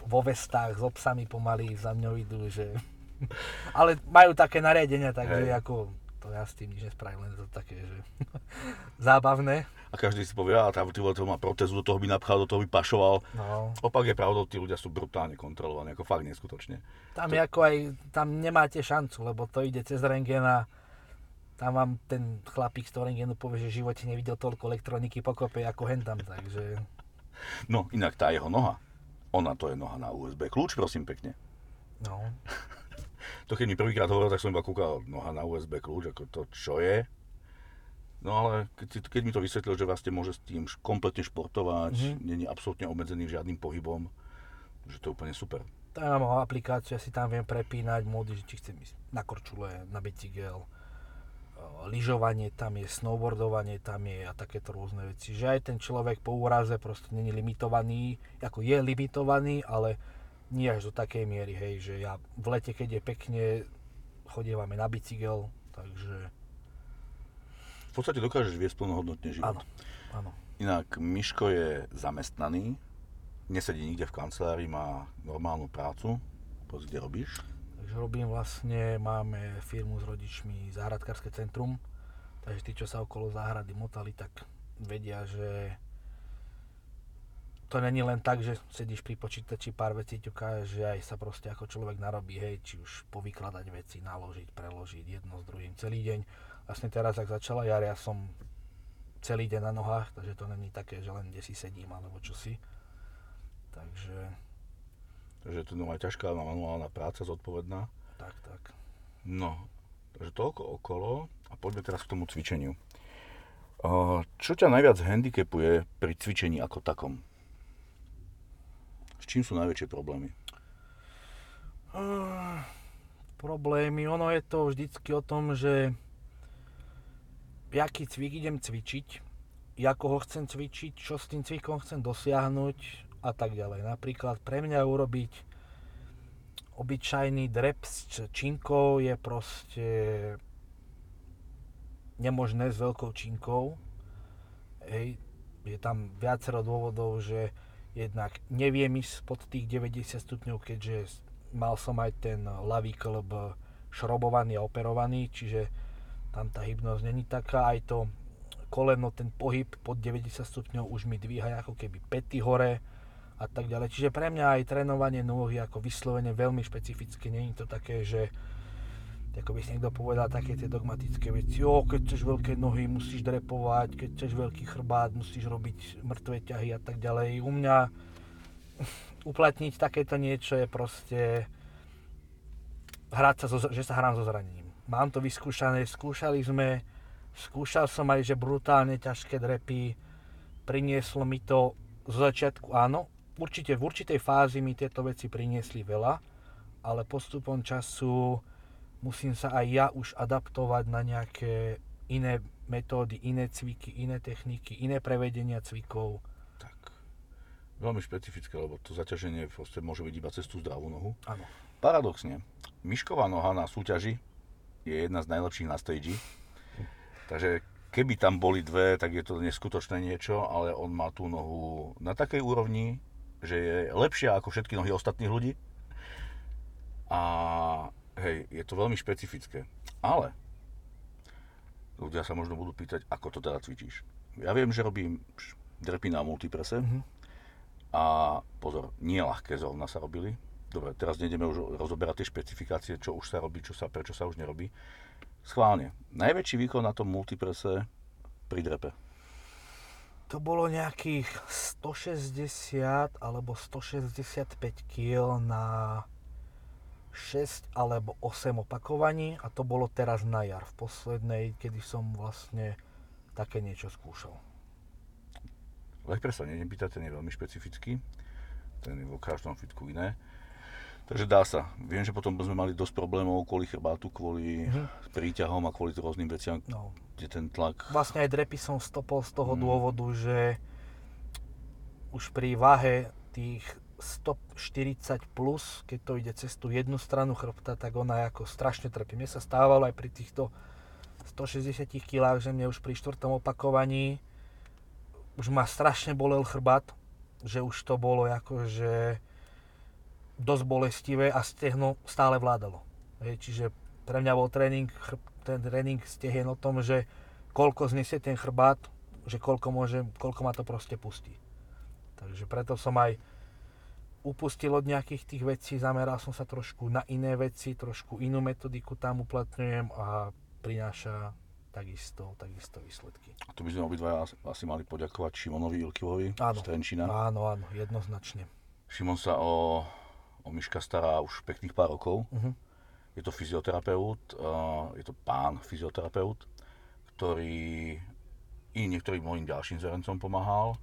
vo vestách s obsami pomaly za mňou idú, že... Ale majú také nariadenia, takže Hej. ako... To ja s tým nič nespravím, len to také, že... Zábavné. A každý si povie, a ty vole, to má protezu, do toho by napchal, do toho by pašoval. No. Opak je pravdou, tí ľudia sú brutálne kontrolovaní, ako fakt neskutočne. Tam je ako aj, tam nemáte šancu, lebo to ide cez rentgen a tam vám ten chlapík z toho rentgenu povie, že v živote nevidel toľko elektroniky pokope ako hentam, takže No, inak tá jeho noha, ona to je noha na USB kľúč, prosím pekne. no, To keď mi prvýkrát hovoril, tak som iba kúkal, noha na USB kľúč, ako to čo je. No ale keď, keď mi to vysvetlil, že vlastne môže s tým kompletne športovať, Mhm. mm-hmm. není absolútne obmedzený žiadnym pohybom, že to je úplne super. tam mám aplikáciu, ja si tam viem prepínať módy, či chcem ísť na korčule, na bicykel, lyžovanie tam je, snowboardovanie tam je a takéto rôzne veci. Že aj ten človek po úraze proste není limitovaný, ako je limitovaný, ale nie až do takej miery, hej, že ja v lete, keď je pekne, chodievame na bicykel, takže V podstate dokážeš viesť plnohodnotne život. áno, áno. Inak Miško je zamestnaný, nesedí nikde v kancelárii, má normálnu prácu. Povedz, kde robíš? Takže robím vlastne, máme firmu s rodičmi Záhradkárske centrum, takže tí, čo sa okolo záhrady motali, tak vedia, že to není len tak, že sedíš pri počítači, pár vecí ťukáš, že aj sa proste ako človek narobí, hej, či už povykladať veci, naložiť, preložiť jedno s druhým celý deň. Vlastne teraz, ak začala jar, ja som celý deň na nohách, takže to není také, že len kde si sedím alebo čo si. Takže Takže to je ťažká manuálna práca, zodpovedná. tak, tak. No, takže toľko okolo a poďme teraz k tomu cvičeniu. Čo ťa najviac handicapuje pri cvičení ako takom? S čím sú najväčšie problémy? Uh, problémy, ono je to vždycky o tom, že jaký cvik idem cvičiť, ako ho chcem cvičiť, čo s tým cvikom chcem dosiahnuť a tak ďalej. Napríklad pre mňa urobiť obyčajný drep s činkou je proste nemožné s veľkou činkou. Hej, je tam viacero dôvodov, že jednak neviem ísť pod tých 90 stupňov, keďže mal som aj ten ľavý klb šrobovaný a operovaný, čiže tam tá hybnosť není taká, aj to koleno, ten pohyb pod 90 stupňov už mi dvíha ako keby pety hore a tak ďalej. Čiže pre mňa aj trénovanie je ako vyslovene veľmi špecifické, není to také, že ako by si niekto povedal také tie dogmatické veci, jo, keď chceš veľké nohy, musíš drepovať, keď chceš veľký chrbát, musíš robiť mŕtve ťahy a tak ďalej. U mňa uplatniť takéto niečo je proste hrať sa, so, že sa hrám so zranením. Mám to vyskúšané, skúšali sme, skúšal som aj, že brutálne ťažké drepy, prinieslo mi to zo začiatku, áno, určite v určitej fázi mi tieto veci priniesli veľa, ale postupom času musím sa aj ja už adaptovať na nejaké iné metódy, iné cviky, iné techniky, iné prevedenia cvikov. Tak, veľmi špecifické, lebo to zaťaženie môže byť iba cez tú zdravú nohu. Áno. Paradoxne, Mišková noha na súťaži je jedna z najlepších na stage. Takže keby tam boli dve, tak je to neskutočné niečo, ale on má tú nohu na takej úrovni, že je lepšia ako všetky nohy ostatných ľudí. A hej, je to veľmi špecifické. Ale ľudia sa možno budú pýtať, ako to teda cvičíš. Ja viem, že robím drepy na multiprese. Mhm. A pozor, nie ľahké zrovna sa robili. Dobre, teraz nejdeme už rozoberať tie špecifikácie, čo už sa robí, čo sa, prečo sa už nerobí. Schválne. Najväčší výkon na tom multiprese pri drepe. To bolo nejakých 160 alebo 165 kg na 6 alebo 8 opakovaní a to bolo teraz na jar, v poslednej, kedy som vlastne také niečo skúšal. Press sa nejdem pýtať, ten je veľmi špecifický. Ten je vo každom fitku iné. Takže dá sa. Viem, že potom sme mali dosť problémov kvôli chrbátu, kvôli Mhm. príťahom a kvôli rôznym veciam, No, kde ten tlak... vlastne aj drepy som stopol z toho Mm. dôvodu, že už pri váhe tých 140 plus, keď to ide cez tú jednu stranu chrbta, tak ona ako strašne trpí. Mne sa stávalo aj pri týchto 160 kg, že mne už pri štvrtom opakovaní už ma strašne bolel chrbát, že už to bolo akože dosť bolestivé a stehno stále vládalo. Hej, čiže pre mňa bol tréning, ten tréning stehien o tom, že koľko znesie ten chrbát, že koľko, môže, koľko ma to proste pustí. Takže preto som aj upustil od nejakých tých vecí, zameral som sa trošku na iné veci, trošku inú metodiku tam uplatňujem a prináša takisto, takisto výsledky. A tu by sme obidva asi, mali poďakovať Šimonovi Ilkivovi Áno. z Trenčína. Áno, áno, jednoznačne. Šimon sa o, o Miška stará už pekných pár rokov. Mhm. Je to fyzioterapeut, uh, je to pán fyzioterapeut, ktorý i niektorým mojim ďalším zverencom pomáhal,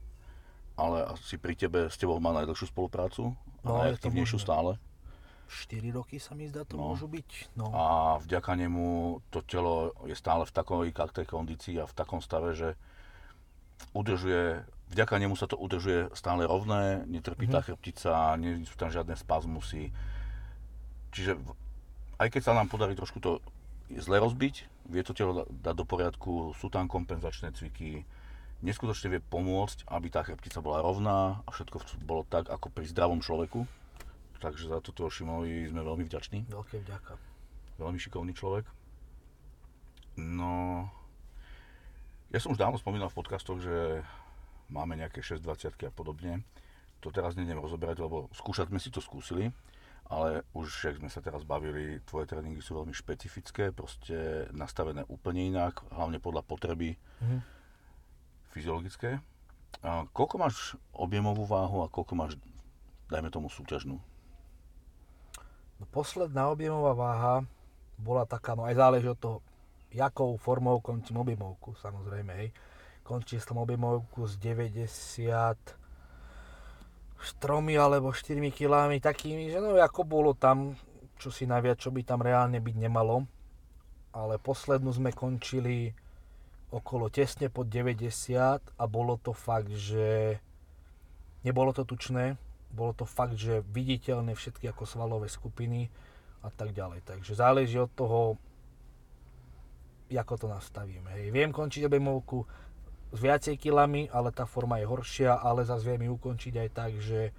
ale asi pri tebe s tebou má najdlhšiu spoluprácu a No, to najaktívnejšiu stále. 4 roky sa mi zdá to No. môžu byť. No. A vďaka nemu to telo je stále v takej kaktej kondícii a v takom stave, že udržuje, vďaka nemu sa to udržuje stále rovné, netrpí tá chrbtica, nie sú tam žiadne spazmusy. Čiže aj keď sa nám podarí trošku to zle rozbiť, vie to telo da- dať do poriadku, sú tam kompenzačné cviky, neskutočne vie pomôcť, aby tá chrbtica bola rovná a všetko bolo tak, ako pri zdravom človeku. Takže za toto Šimovi sme veľmi vďační Veľké vďaka. veľmi šikovný človek. No, ja som už dávno spomínal v podcastoch, že máme nejaké 620 a podobne. to teraz nejdem rozoberať, lebo skúšať sme si to skúsili, ale už, jak sme sa teraz bavili, tvoje tréningy sú veľmi špecifické, proste nastavené úplne inak, hlavne podľa potreby Mhm. Fyziologické. A koľko máš objemovú váhu a koľko máš, dajme tomu, súťažnú? No, posledná objemová váha bola taká, no aj záleží od toho, jakou formou končím objemovku, samozrejme, hej. Končil som objemovku z 90 4 alebo 4 kilami takými, že no ako bolo tam, čo si naviac, čo by tam reálne byť nemalo. Ale poslednú sme končili okolo tesne pod 90 a bolo to fakt, že nebolo to tučné, bolo to fakt, že viditeľné všetky ako svalové skupiny a tak ďalej. Takže záleží od toho, ako to nastavíme. Hej. Viem končiť objemovku s viacej kilami, ale tá forma je horšia, ale zase viem ju ukončiť aj tak, že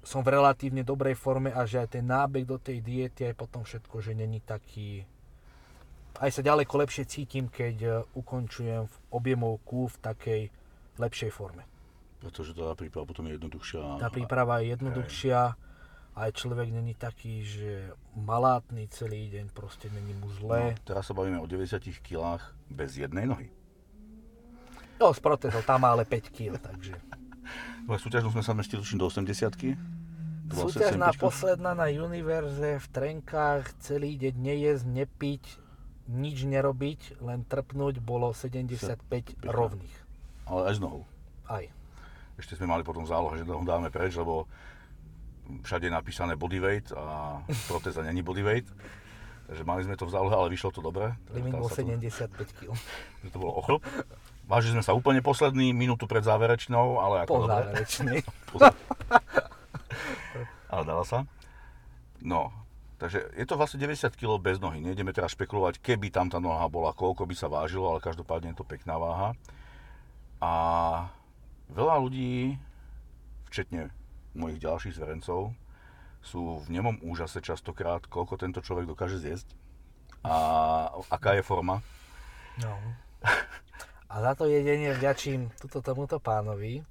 som v relatívne dobrej forme a že aj ten nábeh do tej diety aj potom všetko, že není taký... Aj sa ďaleko lepšie cítim, keď e, ukončujem v objemovku v takej lepšej forme. Pretože tá príprava potom je jednoduchšia. Tá príprava je jednoduchšia, aj človek není taký, že malátny celý deň, proste není mu zle. No, teraz sa bavíme o 90 kg bez jednej nohy. No, s protezou tam má ale 5 kg, takže... No, súťažnú sme sa zmestili tuším do 80 Súťažná posledná na Univerze v trenkách, celý deň nejesť, nepiť, nič nerobiť, len trpnúť, bolo 75 rovných. Ale aj s nohou. Aj. Ešte sme mali potom zálohu, že nohu dáme preč, lebo všade je napísané bodyweight a proteza není bodyweight. Takže mali sme to v zálohe, ale vyšlo to dobre. Limit bol Tá sa to- 75 kg. že to bolo ochlop. Vážili sme sa úplne posledný, minútu pred záverečnou, ale ako Po dobre. záverečnej. Ale dala sa. No, takže je to vlastne 90 kg bez nohy. Nejdeme teraz špekulovať, keby tam tá noha bola, koľko by sa vážilo, ale každopádne je to pekná váha. A veľa ľudí, včetne mojich ďalších zverencov, sú v nemom úžase častokrát, koľko tento človek dokáže zjesť a aká je forma. No. A za to jedenie vďačím tuto tomuto pánovi.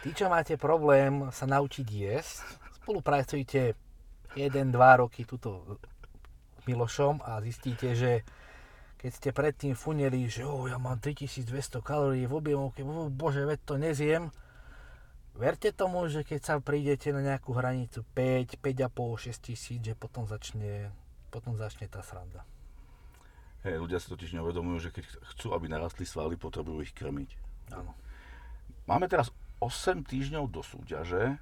Tí, čo máte problém sa naučiť jesť, spolupracujte 1-2 roky tuto Milošom a zistíte, že keď ste predtým funeli, že oh, ja mám 3200 kalórií v objemovke, oh, bože, veď to nezjem, verte tomu, že keď sa prídete na nejakú hranicu 5, 5,5, 6 tisíc, že potom začne, potom začne tá sranda. Hej, ľudia si totiž neuvedomujú, že keď chcú, aby narastli svaly, potrebujú ich krmiť. Áno. Máme teraz 8 týždňov do súťaže.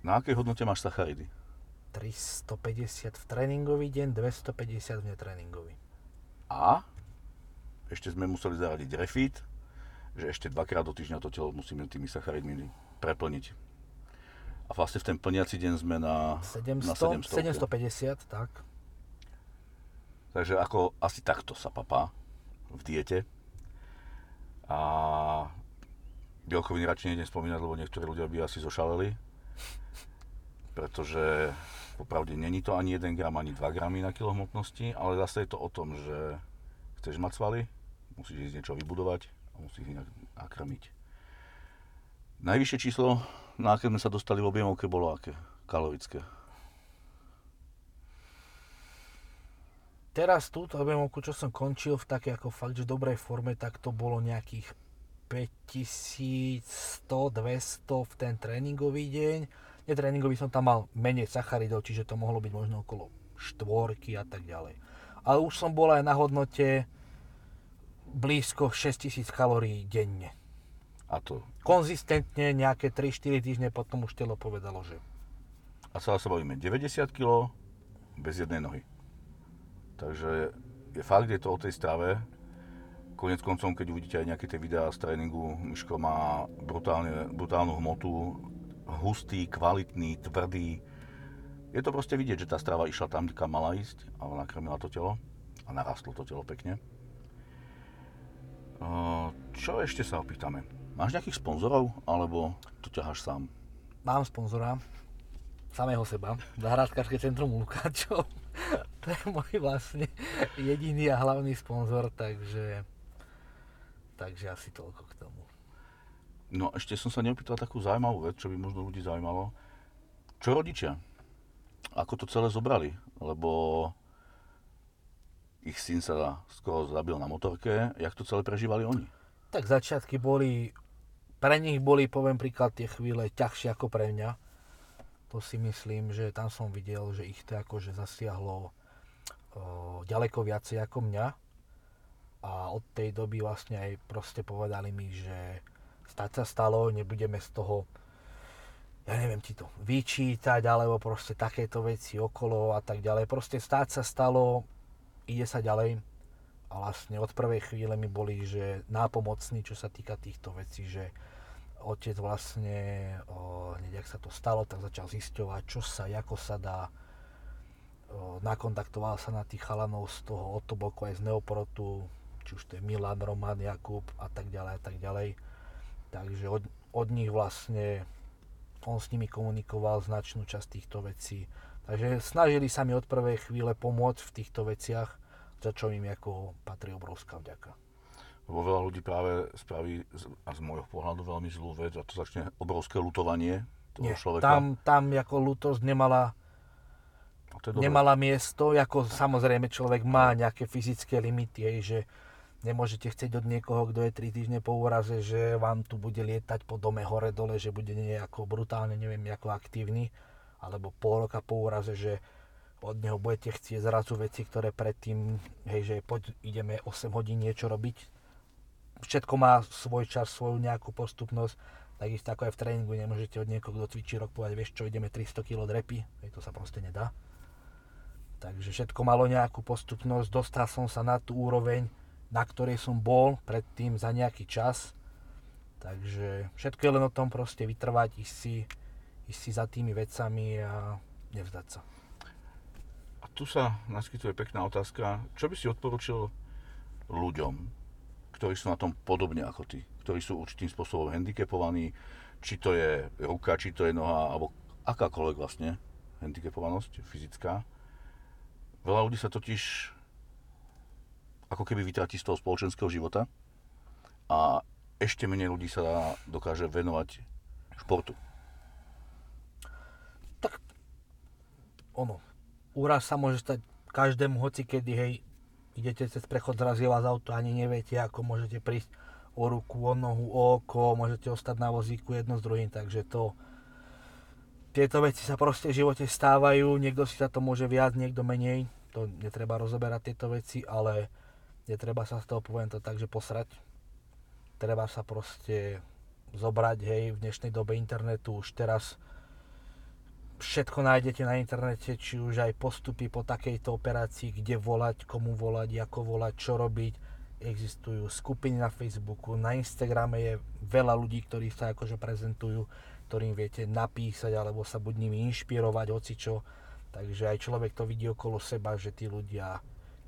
Na akej hodnote máš sacharidy? 350 v tréningový deň, 250 v netréningový. A ešte sme museli zaradiť refit, že ešte dvakrát do týždňa to telo musíme tými sacharidmi preplniť. A vlastne v ten plniaci deň sme na, 700, na 700. 750, tak. Takže ako asi takto sa papá v diete. A bielkoviny radšej nejdem spomínať, lebo niektorí ľudia by asi zošaleli. Pretože popravde není to ani 1 gram, ani 2 gramy na kilo hmotnosti, ale zase je to o tom, že chceš mať svaly, musíš ísť niečo vybudovať a musíš ich nakrmiť. Najvyššie číslo, na aké sme sa dostali v objemovke, bolo aké? Kalorické. Teraz túto objemovku, čo som končil v takej ako fakt, že dobrej forme, tak to bolo nejakých 5100, 200 v ten tréningový deň. Netréningový som tam mal menej sacharidov, čiže to mohlo byť možno okolo štvorky a tak ďalej. Ale už som bol aj na hodnote blízko 6000 kalórií denne. A to Konzistentne nejaké 3-4 týždne potom už telo povedalo, že A celé sa bavíme 90 kg bez jednej nohy. Takže je fakt, je to o tej strave. Konec koncom, keď uvidíte aj nejaké tie videá z tréningu, Miško má brutálne, brutálnu hmotu, hustý, kvalitný, tvrdý. Je to proste vidieť, že tá strava išla tam, kam mala ísť, ale nakrmila to telo a narastlo to telo pekne. Uh, Čo ešte sa opýtame? Máš nejakých sponzorov, alebo to ťaháš sám? mám sponzora, samého seba, Zahradkárske centrum Lukáčov. to je môj vlastne jediný a hlavný sponzor, takže, takže asi toľko k tomu. No ešte som sa neopýtal takú zaujímavú vec, čo by možno ľudí zaujímalo. Čo rodičia? Ako to celé zobrali? Lebo ich syn sa skoro zabil na motorke. Jak to celé prežívali oni? Tak začiatky boli, pre nich boli, poviem príklad, tie chvíle ťažšie ako pre mňa. To si myslím, že tam som videl, že ich to akože zasiahlo o, ďaleko viacej ako mňa. A od tej doby vlastne aj proste povedali mi, že stať sa stalo, nebudeme z toho ja neviem ti to vyčítať, alebo proste takéto veci okolo a tak ďalej. Proste stáť sa stalo, ide sa ďalej. A vlastne od prvej chvíle mi boli, že nápomocní, čo sa týka týchto vecí, že otec vlastne, o, hneď ak sa to stalo, tak začal zisťovať, čo sa, ako sa dá. Nakontaktoval sa na tých chalanov z toho Otoboku aj z Neoprotu, či už to je Milan, Roman, Jakub a tak ďalej a tak ďalej. Takže od, od nich vlastne on s nimi komunikoval značnú časť týchto vecí. Takže snažili sa mi od prvej chvíle pomôcť v týchto veciach, za čo im ako patrí obrovská vďaka. Lebo veľa ľudí práve spraví, a z môjho pohľadu veľmi zlú vec, a to začne obrovské lutovanie toho Nie, človeka. tam, tam ako lutosť nemala, nemala miesto, ako samozrejme človek má nejaké fyzické limity, hej, že Nemôžete chcieť od niekoho, kto je 3 týždne po úraze, že vám tu bude lietať po dome hore dole, že bude nejako brutálne, neviem, ako aktívny, alebo pol roka po úraze, že od neho budete chcieť zrazu veci, ktoré predtým, hej, že poď, ideme 8 hodín niečo robiť. Všetko má svoj čas, svoju nejakú postupnosť, takisto ako aj v tréningu nemôžete od niekoho, kto cvičí rok povedať, vieš čo, ideme 300 kg drepy, hej, to sa proste nedá. Takže všetko malo nejakú postupnosť, dostal som sa na tú úroveň, na ktorej som bol predtým za nejaký čas. Takže všetko je len o tom proste vytrvať, ísť si, ísť si za tými vecami a nevzdať sa. A tu sa naskytuje pekná otázka. Čo by si odporučil ľuďom, ktorí sú na tom podobne ako ty, ktorí sú určitým spôsobom handicapovaní, či to je ruka, či to je noha, alebo akákoľvek vlastne handicapovanosť fyzická. Veľa ľudí sa totiž ako keby vytratí z toho spoločenského života a ešte menej ľudí sa dokáže venovať športu. Tak ono, úraz sa môže stať každému hoci kedy, hej, idete cez prechod, zrazie vás auto, ani neviete, ako môžete prísť o ruku, o nohu, o oko, môžete ostať na vozíku jedno s druhým, takže to tieto veci sa proste v živote stávajú, niekto si sa to môže viac, niekto menej, to netreba rozoberať tieto veci, ale netreba sa z toho, poviem to tak, že posrať. Treba sa proste zobrať, hej, v dnešnej dobe internetu už teraz všetko nájdete na internete, či už aj postupy po takejto operácii, kde volať, komu volať, ako volať, čo robiť. Existujú skupiny na Facebooku, na Instagrame je veľa ľudí, ktorí sa akože prezentujú, ktorým viete napísať alebo sa buď nimi inšpirovať, hocičo. Takže aj človek to vidí okolo seba, že tí ľudia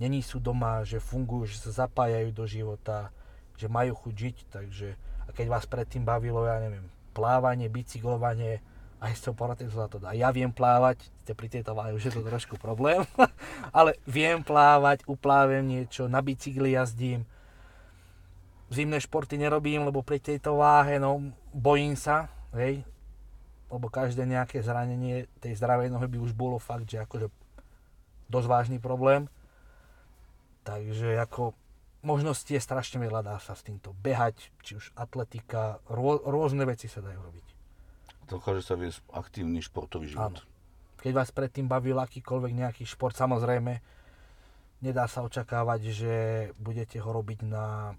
není sú doma, že fungujú, že sa zapájajú do života, že majú chuť žiť, takže a keď vás predtým bavilo, ja neviem, plávanie, bicyklovanie, aj s tou sa to dá. Ja viem plávať, ste pri tejto váhe už je to trošku problém, ale viem plávať, uplávem niečo, na bicykli jazdím, zimné športy nerobím, lebo pri tejto váhe, no, bojím sa, hej, lebo každé nejaké zranenie tej zdravej nohy by už bolo fakt, že akože dosť vážny problém. Takže ako možností je strašne veľa, dá sa s týmto behať, či už atletika, rô, rôzne veci sa dajú robiť. Dokáže sa viesť aktívny športový život. Áno. Keď vás predtým bavil akýkoľvek nejaký šport, samozrejme, nedá sa očakávať, že budete ho robiť na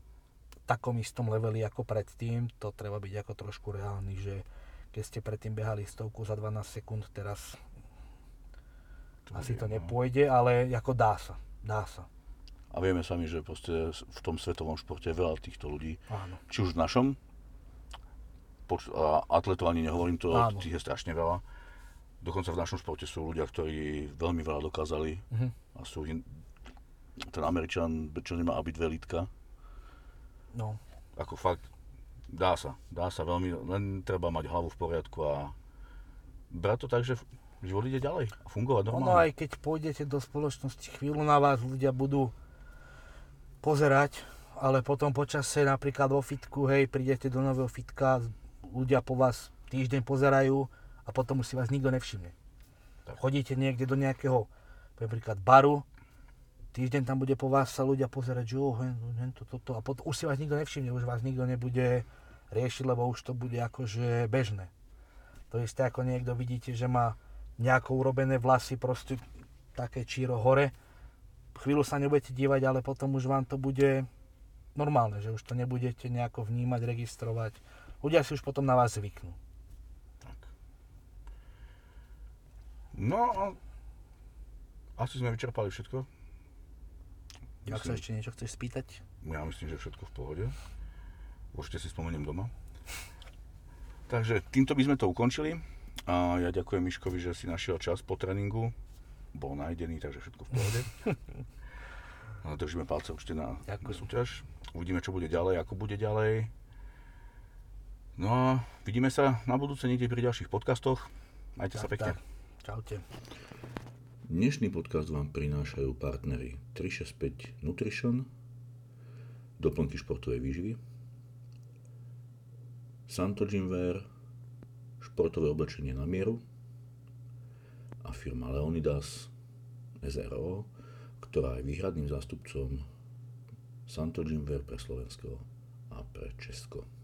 takom istom leveli ako predtým. To treba byť ako trošku reálny, že keď ste predtým behali stovku za 12 sekúnd, teraz To asi je, to no. nepôjde, ale ako dá sa. Dá sa. A vieme sami, že proste v tom svetovom športe je veľa týchto ľudí. Áno. Či už v našom, poč- a atletov ani nehovorím, to Áno. tých je strašne veľa. Dokonca v našom športe sú ľudia, ktorí veľmi veľa dokázali Mhm. a sú in... ten Američan, čo nemá aby dve lítka, No, ako fakt, dá sa, dá sa veľmi, len treba mať hlavu v poriadku a brať to tak, že život ide ďalej a fungovať Ono normálne. aj keď pôjdete do spoločnosti, chvíľu na vás ľudia budú pozerať, ale potom počase napríklad vo fitku, hej, prídete do nového fitka, ľudia po vás týždeň pozerajú a potom už si vás nikto nevšimne. Tak. Chodíte niekde do nejakého, napríklad baru, týždeň tam bude po vás sa ľudia pozerať, že oh, hen, hen to, toto, a potom už si vás nikto nevšimne, už vás nikto nebude riešiť, lebo už to bude akože bežné. To isté ako niekto vidíte, že má nejako urobené vlasy, proste také číro hore, chvíľu sa nebudete dívať, ale potom už vám to bude normálne, že už to nebudete nejako vnímať, registrovať. Ľudia si už potom na vás zvyknú. Tak. No a asi sme vyčerpali všetko. Ak sa Myslím- ešte niečo chceš spýtať? Ja myslím, že všetko v pohode. Určite si spomeniem doma. Takže týmto by sme to ukončili. A ja ďakujem Miškovi, že si našiel čas po tréningu. Bol nájdený, takže všetko v pohode. A Držíme palce určite na Ďakujem. súťaž. Uvidíme, čo bude ďalej, ako bude ďalej. No a vidíme sa na budúce niekde pri ďalších podcastoch. Majte sa pekne. tak. Čaute. Dnešný podcast vám prinášajú partnery 365 Nutrition, doplnky športovej výživy, Santo Gymwear, športové oblečenie na mieru a firma Leonidas SRO, ktorá je výhradným zástupcom Santo Gymwear pre Slovensko a pre Česko.